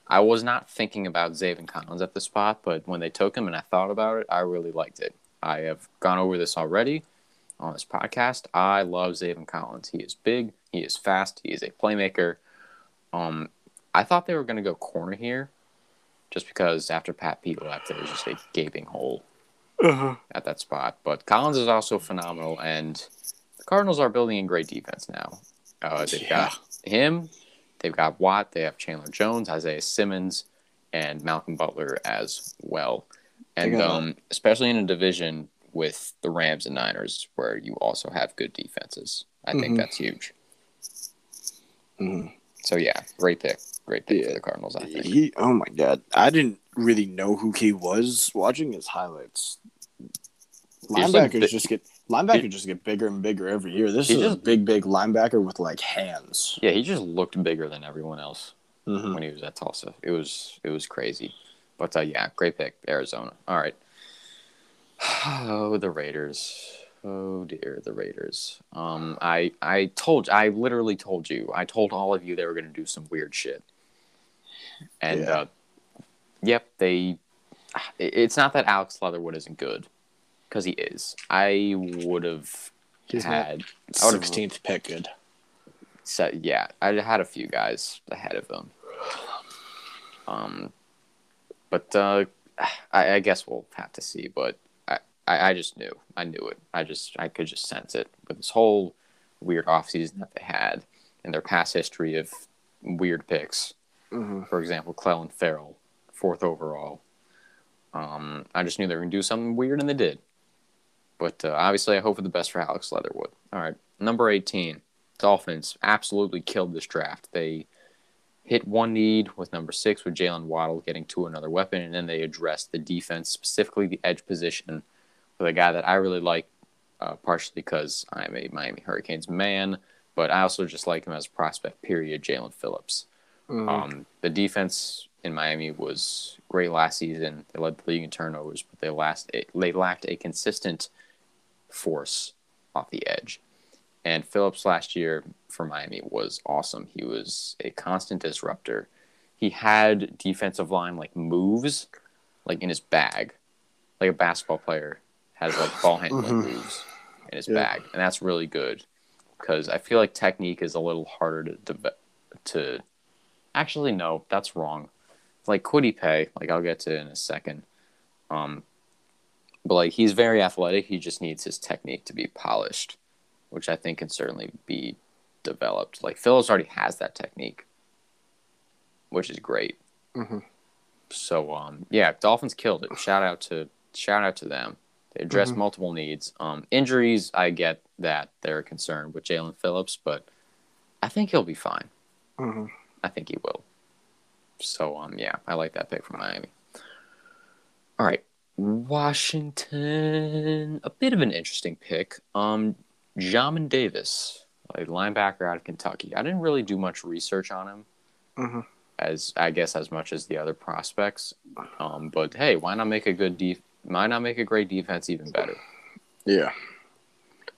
I was not thinking about Zaven Collins at the spot, but when they took him and I thought about it, I really liked it. I have gone over this already on this podcast. I love Zaven Collins. He is big. He is fast. He is a playmaker. Um, I thought they were going to go corner here, just because after Pat Pete left, there was just a gaping hole at that spot. But Collins is also phenomenal, and the Cardinals are building a great defense now. Uh, they've Yeah. got him, they've got Watt, they have Chandler Jones, Isaiah Simmons, and Malcolm Butler as well. And um, especially in a division with the Rams and Niners, where you also have good defenses, I think Mhm. that's huge. Mhm. So yeah, great pick, great pick Yeah. for the Cardinals. I think. He, oh my god, I didn't really know who he was watching his highlights. Linebackers just get linebackers just get bigger and bigger every year. This is a just- big, big linebacker with like hands. Yeah, he just looked bigger than everyone else. Mhm. when he was at Tulsa. It was it was crazy. But uh, yeah, great pick, Arizona. All right. Oh, the Raiders. Oh dear, the Raiders. Um, I I told I literally told you. I told all of you they were going to do some weird shit. And Yeah. uh, yep, they. It's not that Alex Leatherwood isn't good, because he is. I would have had. Sixteenth pick, good. set yeah i had a few guys ahead of him. Um but uh I, I guess we'll have to see but I, I i just knew. I knew it. I just i could just sense it with this whole weird offseason that they had and their past history of weird picks. Hmm for example clelin ferrell fourth overall. Um i just knew they were going to do something weird and they did but uh, obviously i hope for the best for alex leatherwood all right number 18 Dolphins absolutely killed this draft. They hit one need with number six with Jaylen Waddle getting to another weapon, and then they addressed the defense, specifically the edge position, with a guy that I really like, uh, partially because I'm a Miami Hurricanes man, but I also just like him as a prospect. Period. Jaelan Phillips. Mm-hmm. Um, the defense in Miami was great last season. They led the league in turnovers, but they last they lacked a consistent force off the edge. And Phillips last year for Miami was awesome. He was a constant disruptor. He had defensive line like moves, like in his bag, like a basketball player has like ball handling Mhm. moves in his Yeah. bag, and that's really good because I feel like technique is a little harder to deve- to. Actually, no, that's wrong. Like Kwity Paye, like I'll get to in a second. Um, but like he's very athletic. He just needs his technique to be polished, which I think can certainly be developed. Like Phillips already has that technique, which is great. Mhm. So um, yeah, Dolphins killed it. Shout out to shout out to them. They addressed Mhm. multiple needs. Um, injuries, I get that they're concerned with Jaelan Phillips, but I think he'll be fine. Mhm. I think he will. So um, yeah, I like that pick from Miami. All right, Washington, a bit of an interesting pick. Um, Jamin Davis, a linebacker out of Kentucky. I didn't really do much research on him, Mhm. as I guess as much as the other prospects. Um, but hey, why not make a good def- Why not make a great defense even better? Yeah.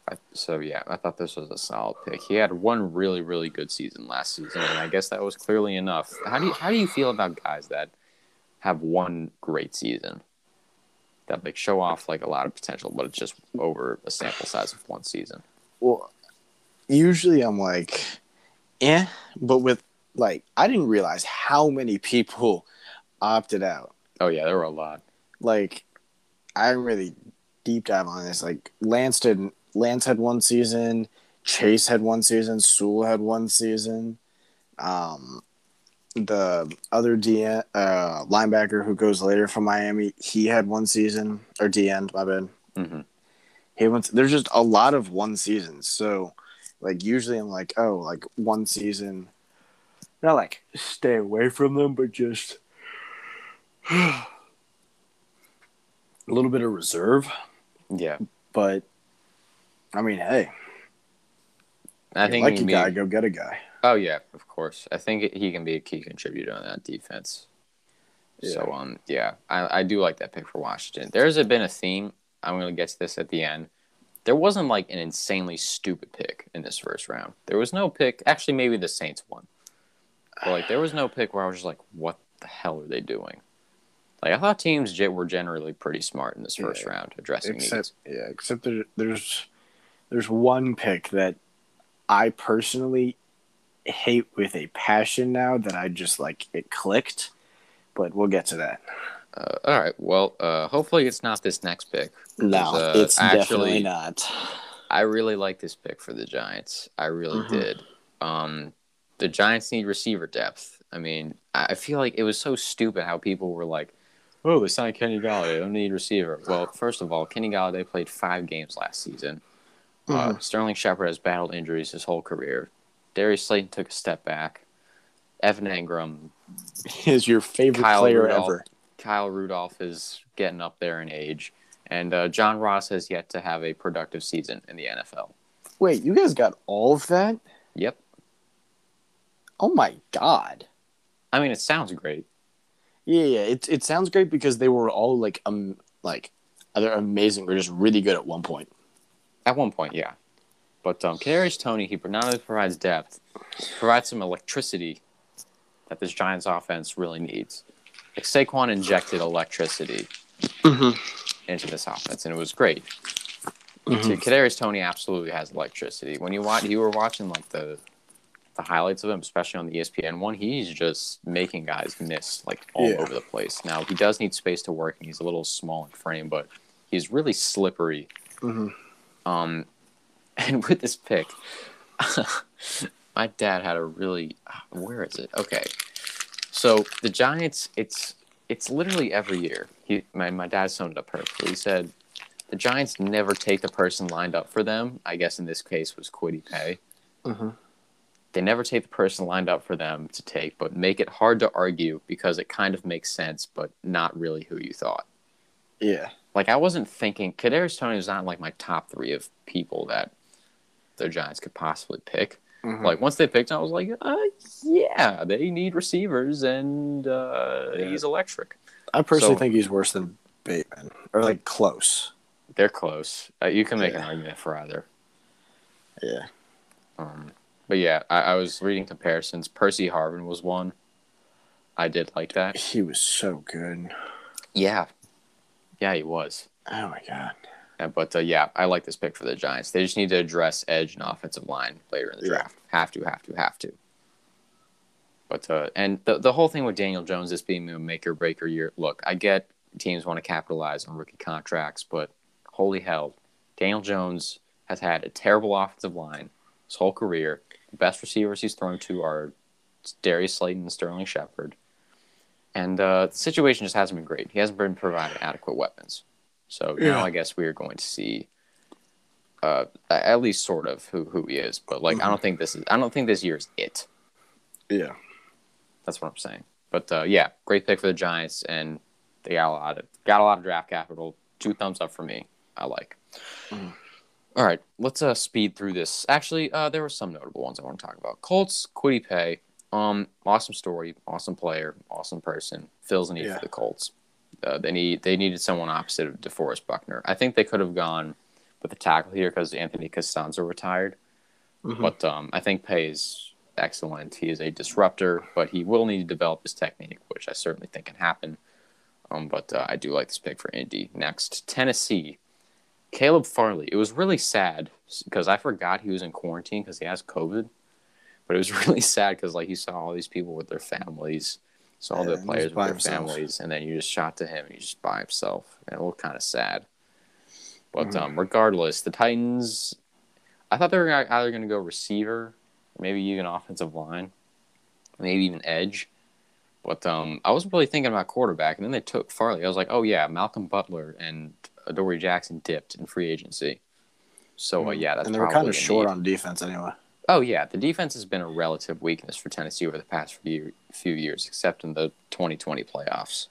I, so yeah, I thought this was a solid pick. He had one really, really good season last season, and I guess that was clearly enough. How do you how do you feel about guys that have one great season that like show off like a lot of potential, but it's just over a sample size of one season? Well, usually I'm like, eh, but with like, I didn't realize how many people opted out. Oh yeah, there were a lot. Like, I really deep dive on this. Like, Lance did. Lance had one season. Chase had one season. Sewell had one season. Um, the other D uh, linebacker who goes later from Miami, he had one season or D end. My bad. hmm he went there's just a lot of one seasons. So like usually i'm like oh like one season. Not like stay away from them but just a little bit of reserve. Yeah, but i mean hey. I you think like he a can guy go get a guy Oh yeah, of course. I think he can be a key contributor on that defense. So um yeah, I, I do like that pick for Washington. There's a, been a theme. I'm gonna get to this at the end. There wasn't like an insanely stupid pick in this first round. There was no pick. Actually, maybe the Saints won. But like there was no pick where I was just like, what the hell are they doing? Like I thought teams were generally pretty smart in this first Yeah. round addressing except needs. yeah except there, there's there's one pick that i personally hate with a passion now that i just like it clicked but we'll get to that Uh, all right. Well, uh, hopefully it's not this next pick. no uh, it's actually- definitely not I really like this pick for the Giants. I really Mhm. did. Um, the Giants need receiver depth. I mean, I feel like it was so stupid how people were like, "Oh, they signed Kenny Golladay. They don't need receiver." Well, first of all, Kenny Golladay played five games last season. Uh, Mhm. Sterling Shepard has battled injuries his whole career. Darius Slayton took a step back. Evan Engram, is your favorite Kyle player Rudolph. ever. Kyle Rudolph is getting up there in age, and uh, John Ross has yet to have a productive season in the NFL. Wait, you guys got all of that? Yep. Oh my god. I mean, it sounds great. Yeah, yeah. It it sounds great because they were all like um like they're amazing. They're just really good at one point. At one point, yeah. But um, Kadarius Toney, he not only provides depth, provides some electricity that this Giants offense really needs. Like Saquon injected electricity into this offense, and it was great. So Kadarius Toney absolutely has electricity. When you watch, you were watching like the the highlights of him, especially on the ESPN one. He's just making guys miss like all Yeah. over the place. Now he does need space to work, and he's a little small in frame, but he's really slippery. Mhm. Um, and with this pick, my dad had a really where is it? Okay, so the Giants, it's it's literally every year. He my my dad summed it up perfectly. He said the Giants never take the person lined up for them. I guess in this case was Kwity Paye. Mhm. They never take the person lined up for them to take, but make it hard to argue because it kind of makes sense, but not really who you thought. Yeah. Like I wasn't thinking Kadarius Toney was not like my top three of people that the Giants could possibly pick. Mhm. Like once they picked him, I was like, uh, yeah, they need receivers, and uh, Yeah. he's electric. I personally so- think he's worse than Bateman, or like close. They're close. Uh, you can make an argument for either. Yeah. Um, but yeah, I, I was reading comparisons. Percy Harvin was one. I did like that. He was so good. Yeah, yeah, he was. Oh my god. Uh, but uh, yeah, I like this pick for the Giants. They just need to address edge and offensive line later in the Yeah. draft. Have to, have to, have to. But uh, and the the whole thing with Daniel Jones this being a make or break or year. Look, I get teams want to capitalize on rookie contracts, but holy hell, Daniel Jones has had a terrible offensive line his whole career. The best receivers he's thrown to are Darius Slayton and Sterling Shepard. And uh, the situation just hasn't been great. He hasn't been provided adequate weapons. So now Yeah. I guess we are going to see, uh, at least sort of who who he is. But like, I don't think this is. I don't think this year is it. Yeah. That's what I'm saying. But uh, yeah, great pick for the Giants, and they got a lot of got a lot of draft capital. Two thumbs up for me. I like. Mhm. All right, let's uh, speed through this. Actually, uh, there were some notable ones I want to talk about. Colts, Kwity Paye, um, awesome story, awesome player, awesome person. Fills a need Yeah. for the Colts. Uh, they need they needed someone opposite of DeForest Buckner. I think they could have gone with the tackle here because Anthony Castonzo retired. Mhm. But um, I think Paye is excellent. He is a disruptor, but he will need to develop his technique, which I certainly think can happen. Um, but uh, I do like this pick for Indy. Next, Tennessee. Caleb Farley. It was really sad because I forgot he was in quarantine because he has COVID. But it was really sad because like you saw all these people with their families, saw all Yeah, the players with their himself. families, and then you just shot to him and he's just by himself. And it looked kind of sad. But Mhm. um, regardless, the Titans. I thought they were either going to go receiver, maybe even offensive line, maybe even edge. But um, I wasn't really thinking about quarterback, and then they took Farley. I was like, oh yeah, Malcolm Butler and Adoree Jackson dipped in free agency. So uh, yeah, that's and they were kind of short need. on defense anyway. Oh yeah, the defense has been a relative weakness for Tennessee over the past few few years, except in the 2020 playoffs.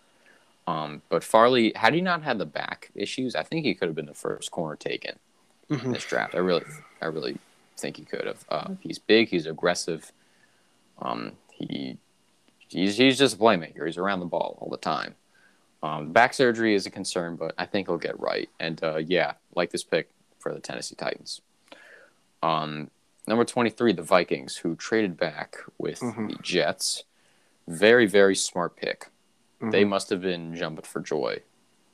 Um, but Farley, had he not had the back issues, I think he could have been the first corner taken in Mhm. this draft. I really, I really think he could have. Uh, he's big, he's aggressive. Um, he, he's he's just a playmaker. He's around the ball all the time. Um, back surgery is a concern, but I think he'll get right. And uh, yeah, like this pick for the Tennessee Titans. Um, number 23, the Vikings, who traded back with Mhm. the Jets. Very, very smart pick. They Mhm. must have been jumping for joy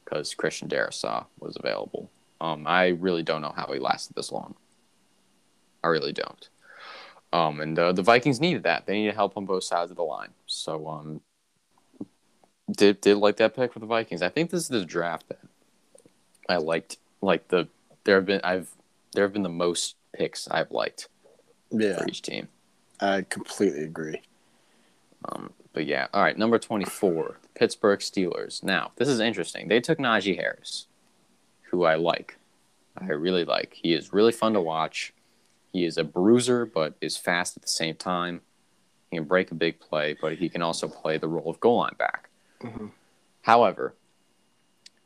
because Christian Darrisaw was available. Um, I really don't know how he lasted this long. I really don't. Um, and uh, the Vikings needed that. They needed help on both sides of the line. So, um, did did like that pick for the Vikings. I think this is the draft that I liked. Like the there have been I've there have been the most picks I've liked yeah, for each team. I completely agree. Um, but yeah, all right. Number twenty-four, Pittsburgh Steelers. Now this is interesting. They took Najee Harris, who I like. I really like. He is really fun to watch. He is a bruiser, but is fast at the same time. He can break a big play, but he can also play the role of goal line back. Mhm. However,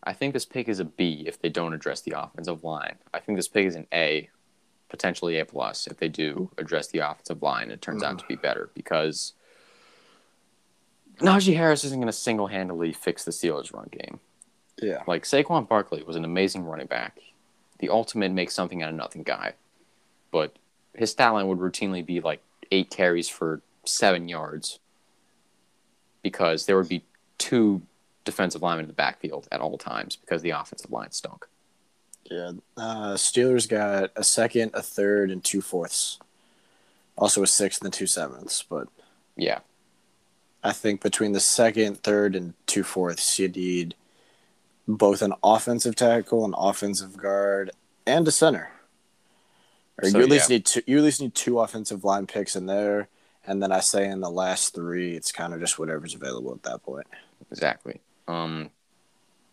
I think this pick is a B if they don't address the offensive line. I think this pick is an A, potentially A plus if they do mm-hmm. address the offensive line. and It turns out to be mm-hmm. better because Najee Harris isn't going to single handedly fix the Steelers' run game. Yeah, Like Saquon Barkley was an amazing running back, the ultimate make something out of nothing guy, but his stat line would routinely be like eight carries for seven yards because there would be two defensive linemen in the backfield at all times because the offensive line stunk. Yeah. Uh, Steelers got a second, a third, and two fourths. Also a sixth and two sevenths, but Yeah, I think between the second, third, and two fourths, you need both an offensive tackle, an offensive guard, and a center. Or So, you at least yeah. need two. You at least need two offensive line picks in there, and then I say in the last three, it's kind of just whatever's available at that point. exactly. Um,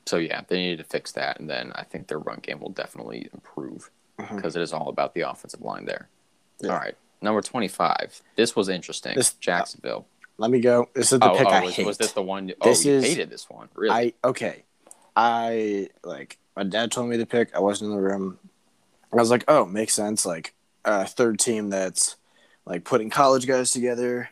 so yeah, they needed to fix that, and then I think their run game will definitely improve mm-hmm. because it is all about the offensive line there. Yeah. All right, number twenty-five. This was interesting. This- uh, Jacksonville. Let me go. This is the oh, pick oh, I was, hate. was this the one? Oh, This you is- hated this one, really? I okay. I like my dad told me to pick. I wasn't in the room. I was like, oh, makes sense. Like a third team that's like putting college guys together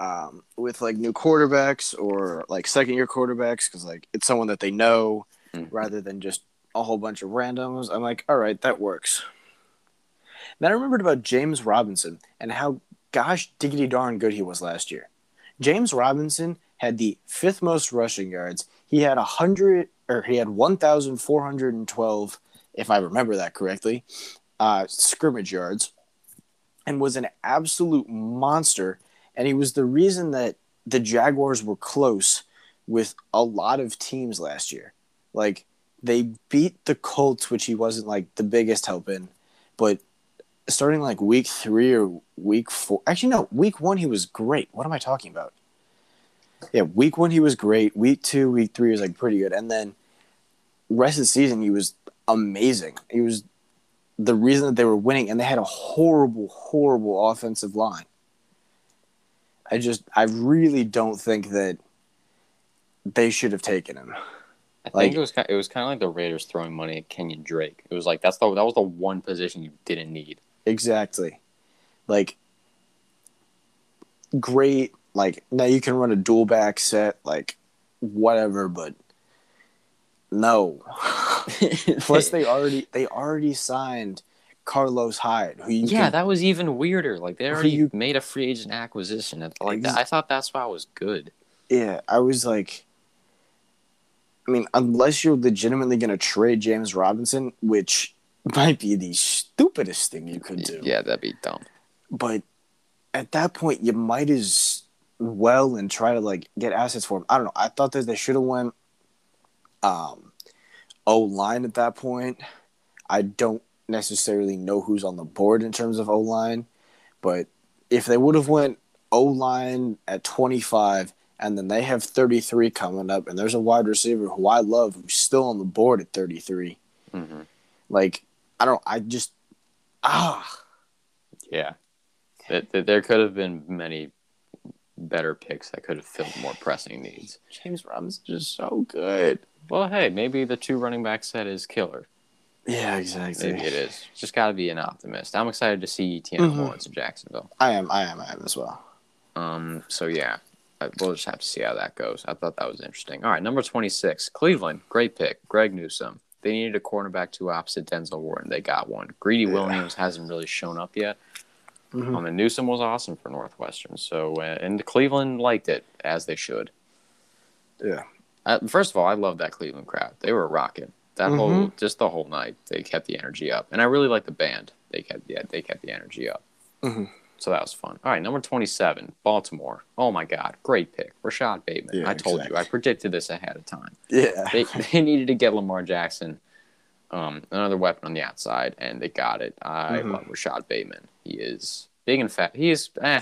um, with like new quarterbacks or like second year quarterbacks because like it's someone that they know Mhm. rather than just a whole bunch of randoms. I'm like, all right, that works. Then I remembered about James Robinson and how gosh diggity darn good he was last year. James Robinson had the fifth most rushing yards. He had a hundred or he had one thousand four hundred and twelve, if I remember that correctly, uh, scrimmage yards, and was an absolute monster. And he was the reason that the Jaguars were close with a lot of teams last year. Like they beat the Colts, which he wasn't like the biggest help in, but starting like week three or week four. Actually, no, week one he was great. What am I talking about? Yeah, week one he was great. Week two, week three was like pretty good, and then rest of the season he was amazing. He was the reason that they were winning, and they had a horrible, horrible offensive line. I just, I really don't think that they should have taken him. I Like- think it was kind it was kind of like the Raiders throwing money at Kenyan Drake. It was like that's the that was the one position you didn't need. Exactly. Like great like now you can run a dual back set like whatever but no. Plus they already they already signed Carlos Hyde who you yeah, can, that was even weirder. Like they already you- made a free agent acquisition. and, Like that, I thought that's why it was good. yeah, I was like I mean unless you're legitimately going to trade James Robinson which might be the stupidest thing you could do. Yeah, that'd be dumb. but at that point you might as well and try to like get assets for him. I don't know. I thought that they should have went um O line at that point. I don't necessarily know who's on the board in terms of O line, but if they would have went O line at 25 and then they have 33 coming up and there's a wide receiver who I love who's still on the board at 33. hmm Like I don't I just ah Yeah, Th- th- there could have been many better picks that could have filled more pressing needs. James Robinson's just so good. Well, hey, maybe the two running back set is killer. Yeah, exactly. Maybe it is. Just got to be an optimist. I'm excited to see Etienne Mhm. Lawrence in Jacksonville. I am. I am. I am as well. Um. So yeah, I- we'll just have to see how that goes. I thought that was interesting. All right, number 26, Cleveland. Great pick, Greg Newsome. They needed a cornerback to opposite Denzel Ward, and they got one. Greedy Yeah. Williams hasn't really shown up yet. Mhm. Um, and Newsome was awesome for Northwestern. So, uh, and Cleveland liked it as they should. Yeah. Uh, first of all, I love that Cleveland crowd. They were rocking that whole, Mhm. just the whole night. They kept the energy up, and I really like the band. They kept, yeah, they kept the energy up. Mhm. So that was fun. All right, number twenty-seven, Baltimore. Oh my God, great pick, Rashod Bateman. Yeah, I told you. I predicted this ahead of time. Yeah. They they needed to get Lamar Jackson, um, another weapon on the outside, and they got it. I Mhm. love Rashod Bateman. He is big and fat. He is, eh,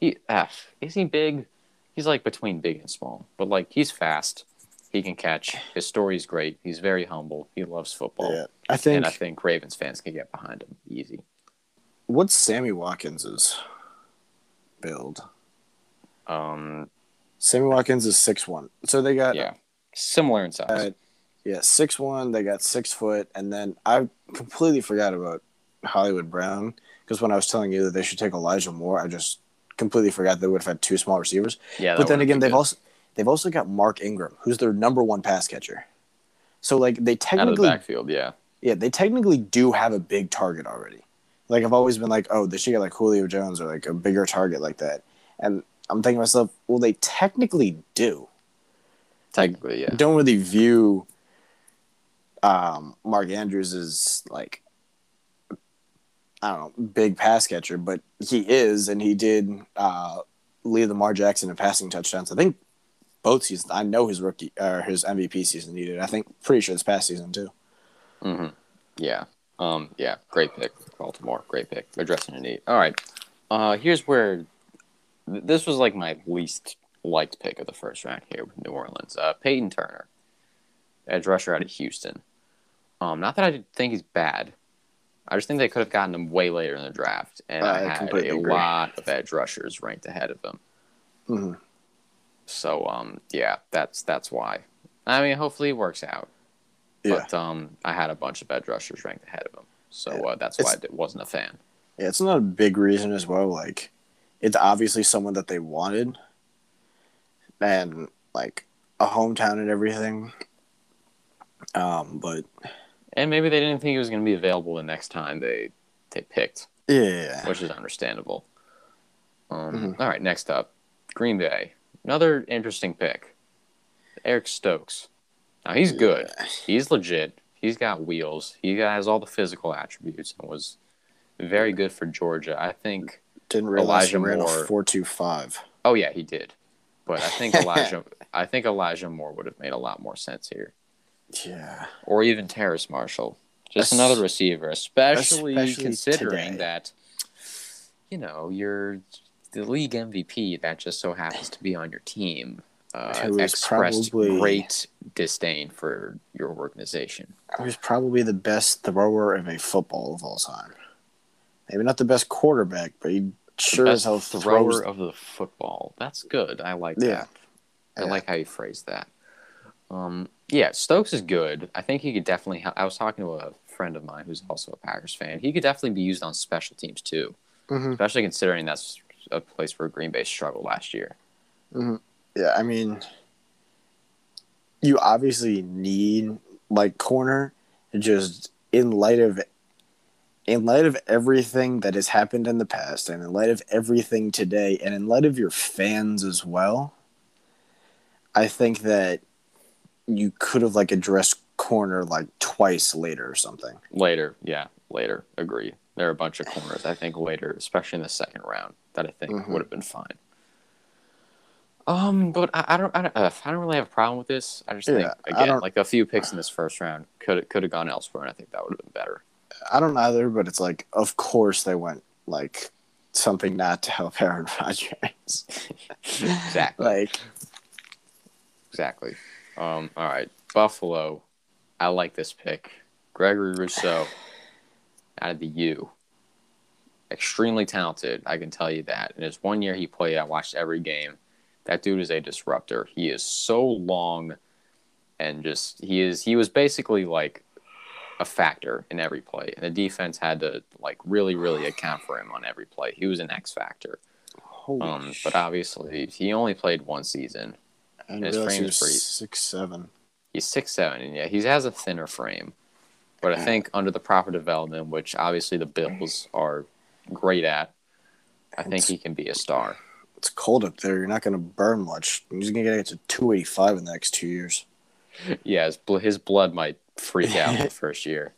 he ah, is he big? He's like between big and small, but like he's fast. He can catch. His story's great. He's very humble. He loves football, yeah. I think. and I think Ravens fans can get behind him easy. what's Sammy Watkins's build? Um, Sammy Watkins is six one. So they got yeah, similar in size. uh, yeah six one. They got six foot, and then I completely forgot about Hollywood Brown because when I was telling you that they should take Elijah Moore, I just completely forgot they would have had two small receivers. yeah, but then again, they've good. also they've also got Mark Ingram, who's their number one pass catcher. So like they out of the technically backfield. Yeah, yeah, they technically do have a big target already. Like I've always been like, oh, they should get like Julio Jones or like a bigger target like that. And I'm thinking to myself, well, they technically do. technically, yeah. Don't really view um, Mark Andrews as like I don't know, big pass catcher, but he is, and he did uh, lead Lamar Jackson in passing touchdowns. I think both seasons. I know his rookie or his MVP season he did. I think pretty sure this past season too. hmm Yeah. Um, yeah. Great pick, Baltimore. Great pick. Addressing a need. All right. Uh, here's where th- this was like my least liked pick of the first round here with New Orleans. Uh, Peyton Turner, edge rusher out of Houston. Um, not that I think he's bad. I just think they could have gotten him way later in the draft, and I, I had a agree. lot of edge rushers ranked ahead of him. hmm So, um, yeah, that's that's why. I mean, hopefully it works out. Yeah. But um, I had a bunch of edge rushers ranked ahead of him, so Yeah. uh, that's why I It's- di- wasn't a fan. Yeah, it's not a big reason as well. Like, it's obviously someone that they wanted, and like a hometown and everything. Um, but And maybe they didn't think he was going to be available the next time they they picked, yeah, which is understandable. Um, Mhm. all right, next up, Green Bay. Another interesting pick, Eric Stokes. Now he's good. He's legit. He's got wheels. He has all the physical attributes and was very good for Georgia. I think. didn't realize Elijah ran Moore. a four two five. Oh yeah, he did. But I think Elijah. I think Elijah Moore would have made a lot more sense here, Yeah, or even Terrace Marshall. Just Es- another receiver, especially, especially considering today. that you know you're the league MVP that just so happens to be on your team. Uh, expressed probably- great disdain for your organization. he was probably the best thrower of a football of all time. Maybe not the best quarterback, but he sure as hell thrower throws. of the football. That's good. I like Yeah. that. I Yeah. like how you phrase that. Um, yeah, Stokes is good. I think he could definitely. Help. I was talking to a friend of mine who's also a Packers fan. He could definitely be used on special teams too, Mhm. especially considering that's a place where Green Bay struggled last year. Mm-hmm. Yeah, I mean, you obviously need like corner, just in light of, in light of everything that has happened in the past, and in light of everything today, and in light of your fans as well. I think that you could have like addressed corner like twice later or something. Later, yeah, later. Agree. There are a bunch of corners. I think later, especially in the second round, that I think Mhm. would have been fine. Um, but I, I don't, I don't, uh, I don't really have a problem with this. I just think Yeah, I again, like a few picks in this first round could could have gone elsewhere, and I think that would have been better. I don't either, but it's like, of course they went like something not to help Aaron Rodgers. Exactly. like, Exactly. Um, all right, Buffalo. I like this pick. Gregory Rousseau out of the U. Extremely talented, I can tell you that. In his one year he played, I watched every game. That dude is a disruptor. He is so long and just he is he was basically like a factor in every play. And the defense had to like really, really account for him on every play. He was an X factor. holy Um, but obviously he only played one season. And his frame is pretty- six seven. He's six seven, and yeah, he has a thinner frame. But I think under the proper development, which obviously the Bills are great at, I think he can be a star. It's cold up there. You're not going to burn much. He's going to get to 285 in the next two years. Yeah, his, his blood might freak out the first year,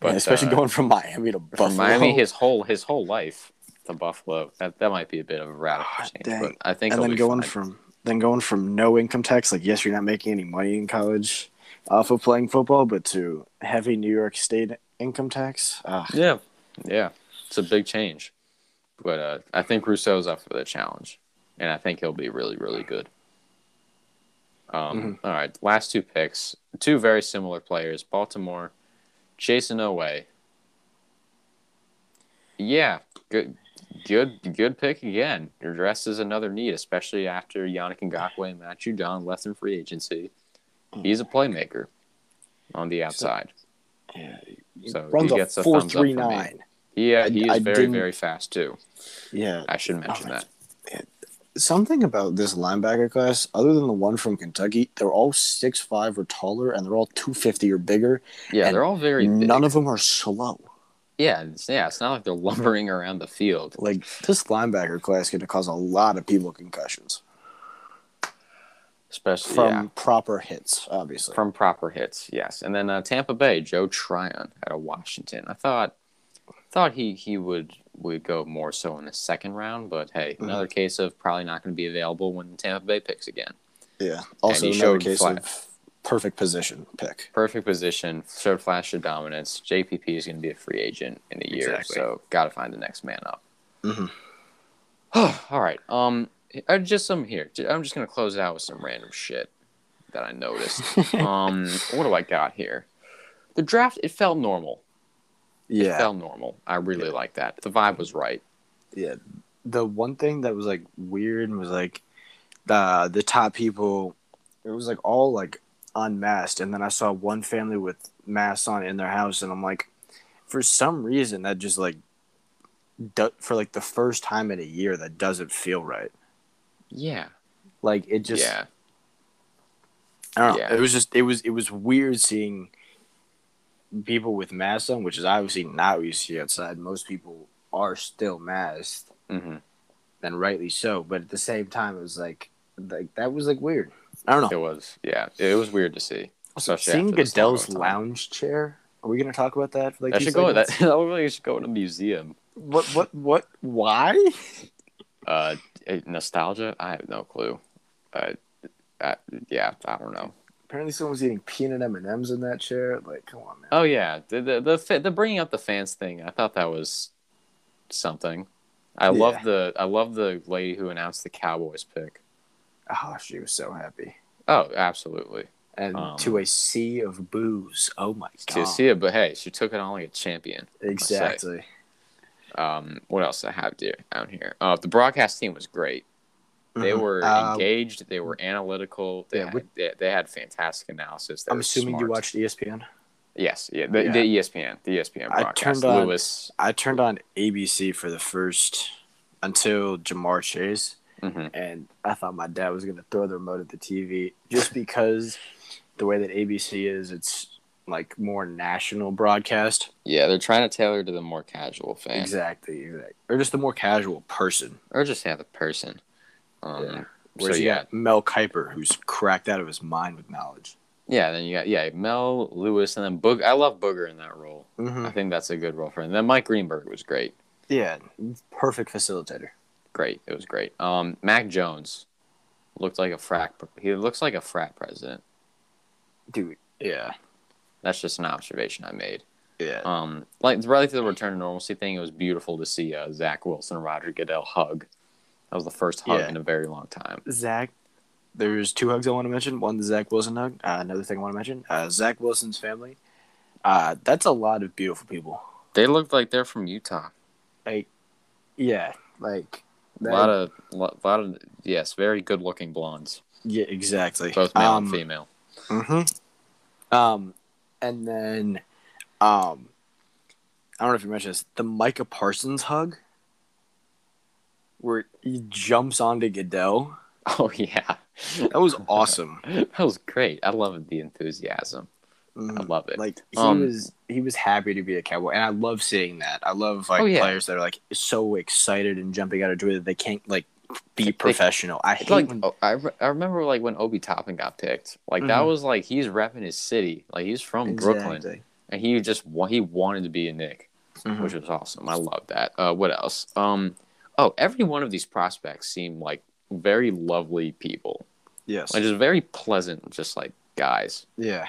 but Yeah, especially uh, going from Miami to Buffalo. from Miami his whole his whole life to Buffalo. That that might be a bit of a radical change, dang. but I think and then going fine. from then going from no income tax, like yes, you're not making any money in college off of playing football, but to heavy New York State income tax. Uh, Yeah, yeah, it's a big change, but uh, I think Rousseau's up for the challenge, and I think he'll be really, really good. Um, all right, last two picks, two very similar players. Baltimore, Jayson Oweh. Yeah, good, good, good pick again. Your dress is another need, especially after Yannick Ngakoue and Matthew Judon left in free agency. He's a playmaker on the outside. yeah, So runs he gets a four three nine. Yeah, he is I very, didn't- very fast too. Yeah, I should mention Oh, that. something about this linebacker class, other than the one from Kentucky, they're all six five or taller, and they're all two fifty or bigger. Yeah, they're all very big. None of them are slow. yeah, it's, yeah, it's not like they're lumbering around the field. Like this linebacker class going to cause a lot of people concussions Especially from yeah, proper hits, obviously. from proper hits, yes. And then uh, Tampa Bay, Joe Tryon out of Washington. I thought thought he, he would would go more so in the second round, but hey, Mm-hmm. another case of probably not going to be available when Tampa Bay picks again. yeah. Also, he another showed case of perfect position pick. Perfect position, showed flash of dominance. JPP is going to be a free agent in a year, Exactly. so got to find the next man up. Mhm. All right. Um, uh, just some here. I'm just gonna close it out with some random shit that I noticed. um, what do I got here? The draft. It felt normal. It Yeah, felt normal. I really like that. The vibe was right. yeah. The one thing that was like weird was like the the top people. It was like all like unmasked, and then I saw one family with masks on in their house, and I'm like, for some reason that just like do, for like the first time in a year that doesn't feel right. Yeah. Like it just yeah. I don't know. Yeah. It was just it was it was weird seeing people with masks on, which is obviously not what you see outside. Most people are still masked, hmm and rightly so. But at the same time, it was like like that was like weird. I don't know. It was. Yeah. It was weird to see. Especially Seeing after this long Goodell's of a time. lounge chair. Are we gonna talk about that for like That should go. That, seconds? that really should go in a museum. What what what? Why? Uh, eh, nostalgia. I have no clue. Uh, uh, yeah, I don't know. Apparently, someone was eating peanut M and M's in that chair. Like, come on, man. Oh yeah, the the the, the bringing up the fans thing. I thought that was something. I Yeah. love the I love the lady who announced the Cowboys pick. Oh, she was so happy. Oh, absolutely. And Um, to a sea of boos. Oh my god. To see it, but hey, she took it on like a champion. Exactly. Um, what else I have down here? Uh, the broadcast team was great. They Mhm. were Uh, engaged. They were analytical. They, yeah, had, they, they had fantastic analysis. They I'm assuming you watched ESPN. Yes, yeah, the, Yeah. the ESPN, the ESPN I turned on- Lewis. I turned on ABC for the first until Ja'Marr Chase, hmm and I thought my dad was gonna throw the remote at the TV just because the way that ABC is, it's like more national broadcast. Yeah, they're trying to tailor to the more casual fan, Exactly, exactly. Or just the more casual person. or just have the person. Um, Yeah. So you yeah, got Mel Kiper, who's cracked out of his mind with knowledge. yeah. Then you got yeah Mel Lewis, and then Boog. I love Booger in that role. Mm-hmm. I think that's a good role for him. And then Mike Greenberg was great. Yeah, perfect facilitator. Great, it was great. Um, Mac Jones looked like a frat. He looks like a frat president. Dude, yeah, That's just an observation I made. yeah. Um, like right to the return to normalcy thing, it was beautiful to see uh, Zach Wilson and Roger Goodell hug. That was the first hug Yeah. in a very long time. Zach, there's two hugs I want to mention. One, the Zach Wilson hug. Uh, another thing I want to mention, uh, Zach Wilson's family. Uh, that's a lot of beautiful people. They look like they're from Utah. Like, yeah, like A lot of, lot, lot of, yes, very good-looking blondes, yeah, exactly. both male um, and female. Mm-hmm. Um, and then, um, I don't know if you mentioned this, the Micah Parsons hug, where he jumps onto Goodell. Oh yeah, That was awesome. that was great. I love the enthusiasm. I Mhm. love it. Like he Um, was, he was happy to be a cowboy, and I love seeing that. I love like Oh, yeah. players that are like so excited and jumping out of joy that they can't like be They- professional. I hate like when oh, I, re- I remember like when Obi Toppin got picked. Like that Mhm. was like he's repping his city. Like he's from Brooklyn, and he just wa- he wanted to be a Knick. Mhm. which was awesome. I love that. Uh, what else? Um, oh, every one of these prospects seem like very lovely people, Yes. like just very pleasant, just like guys. yeah.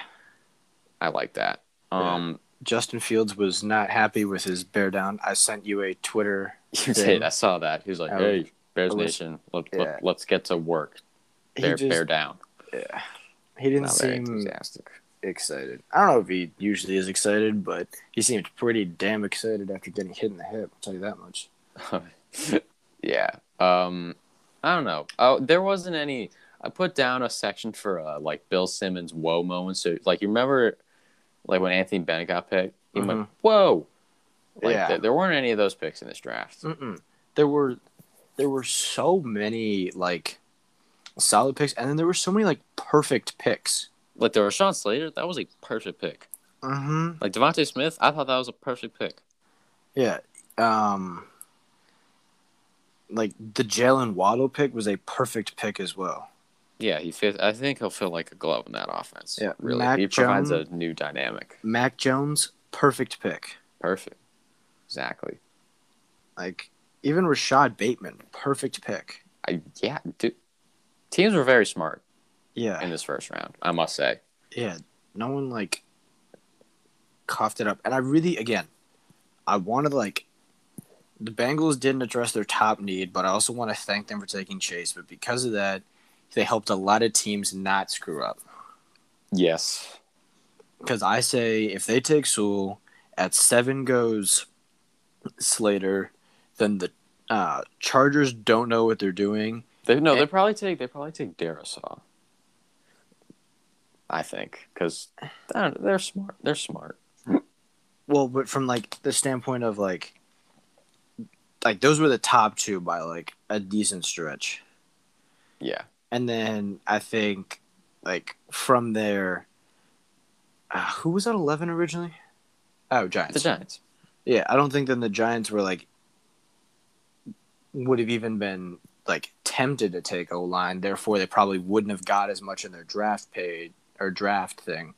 I like that. Yeah. Um, Justin Fields was not happy with his bear down. I sent you a Twitter. you thing. did. I saw that. He was like, I "Hey, Bears was- Nation, let, yeah. let, let's get to work. Bear, just, bear down." yeah. He didn't Not seem enthusiastic. excited. I don't know if he usually is excited, but he seemed pretty damn excited after getting hit in the hip. I'll tell you that much. yeah. Um, I don't know. Oh, there wasn't any. I put down a section for uh, like Bill Simmons' whoa moments. So, like, you remember, like when Anthony Bennett got picked, he went Mhm. whoa. Like, Yeah. there, there weren't any of those picks in this draft. Mm-mm. There were there were so many like solid picks, and then there were so many like perfect picks. Like the Rashawn Slater, that was a perfect pick. Mm-hmm. Like DeVonta Smith, I thought that was a perfect pick. Yeah. Um. Like the Jaylen Waddle pick was a perfect pick as well. Yeah, he fit. I think he'll feel like a glove in that offense. Yeah, really. Mac he provides Jones- a new dynamic. Mac Jones, perfect pick. Perfect. Exactly. Like even Rashod Bateman, perfect pick. I yeah, dude. Teams were very smart Yeah. in this first round. I must say. yeah, no one like coughed it up. And I really, again, I wanted like the Bengals didn't address their top need, but I also want to thank them for taking Chase. But because of that, they helped a lot of teams not screw up. Yes. Because I say if they take Sewell at seven goes Slater, then the uh, Chargers don't know what they're doing. They no, they probably take they probably take Darrisaw. I think because they're, they're smart. They're smart. Well, but from like the standpoint of like like those were the top two by like a decent stretch. Yeah. And then I think like from there, uh, who was at eleven originally? Oh, Giants. The Giants. Yeah, I don't think then the Giants were like would have even been like tempted to take O line. Therefore, they probably wouldn't have got as much in their draft paid or draft thing.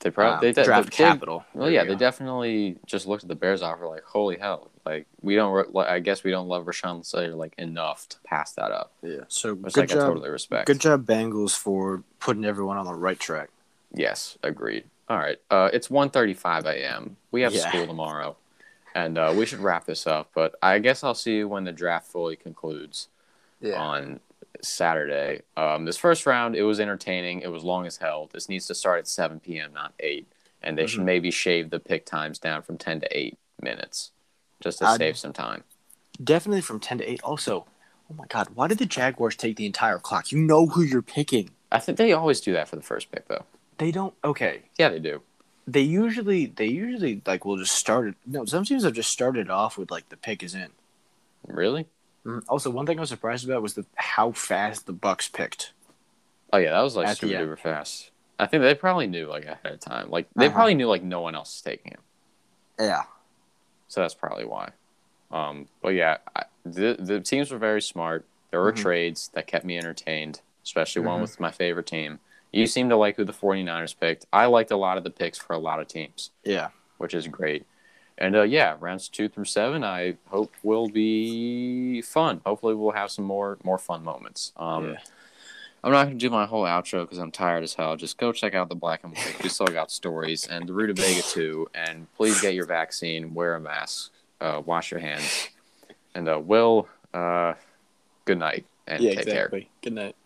They probably Um, they de- draft they- capital. Well, yeah, you they definitely just looked at the Bears offer like, holy hell! Like we don't. Re- I guess we don't love Rashawn Slater like enough to pass that up, Yeah. So which good like I job. totally respect. Good job, Bengals, for putting everyone on the right track. Yes, agreed. All right, uh, it's 1.35 a.m. We have Yeah. school tomorrow, and uh, we should wrap this up. But I guess I'll see you when the draft fully concludes on Saturday. Um, this first round, it was entertaining. It was long as hell. This needs to start at 7 p.m., not 8. And they should Mhm. maybe shave the pick times down from 10 to 8 minutes just to I'd- save some time. Definitely from ten to eight. Also, oh my God, why did the Jaguars take the entire clock? You know who you're picking. I think they always do that for the first pick, though. They don't. Okay, Yeah, they do. They usually they usually like will just start it. No, some teams have just started off with like the pick is in. Really? Mm, Also, one thing I was surprised about was the how fast the Bucs picked. Oh, yeah, that was like At super duper fast. I think they probably knew like ahead of time. Like they Uh-huh. probably knew like no one else is taking him. Yeah. So that's probably why. Um, but yeah, I, the the teams were very smart. There were Mhm. trades that kept me entertained, especially one Mhm. with my favorite team. You seem to like who the 49ers picked. I liked a lot of the picks for a lot of teams, Yeah. which is great. And uh, yeah, rounds two through seven, I hope will be fun. Hopefully, we'll have some more more fun moments. Um, Yeah. I'm not going to do my whole outro because I'm tired as hell. Just go check out the Black and White. We still got stories and the Rutabaga too. And please get your vaccine. Wear a mask. Uh, wash your hands. And uh, Will, uh, good night and yeah. take care. Exactly. Good night.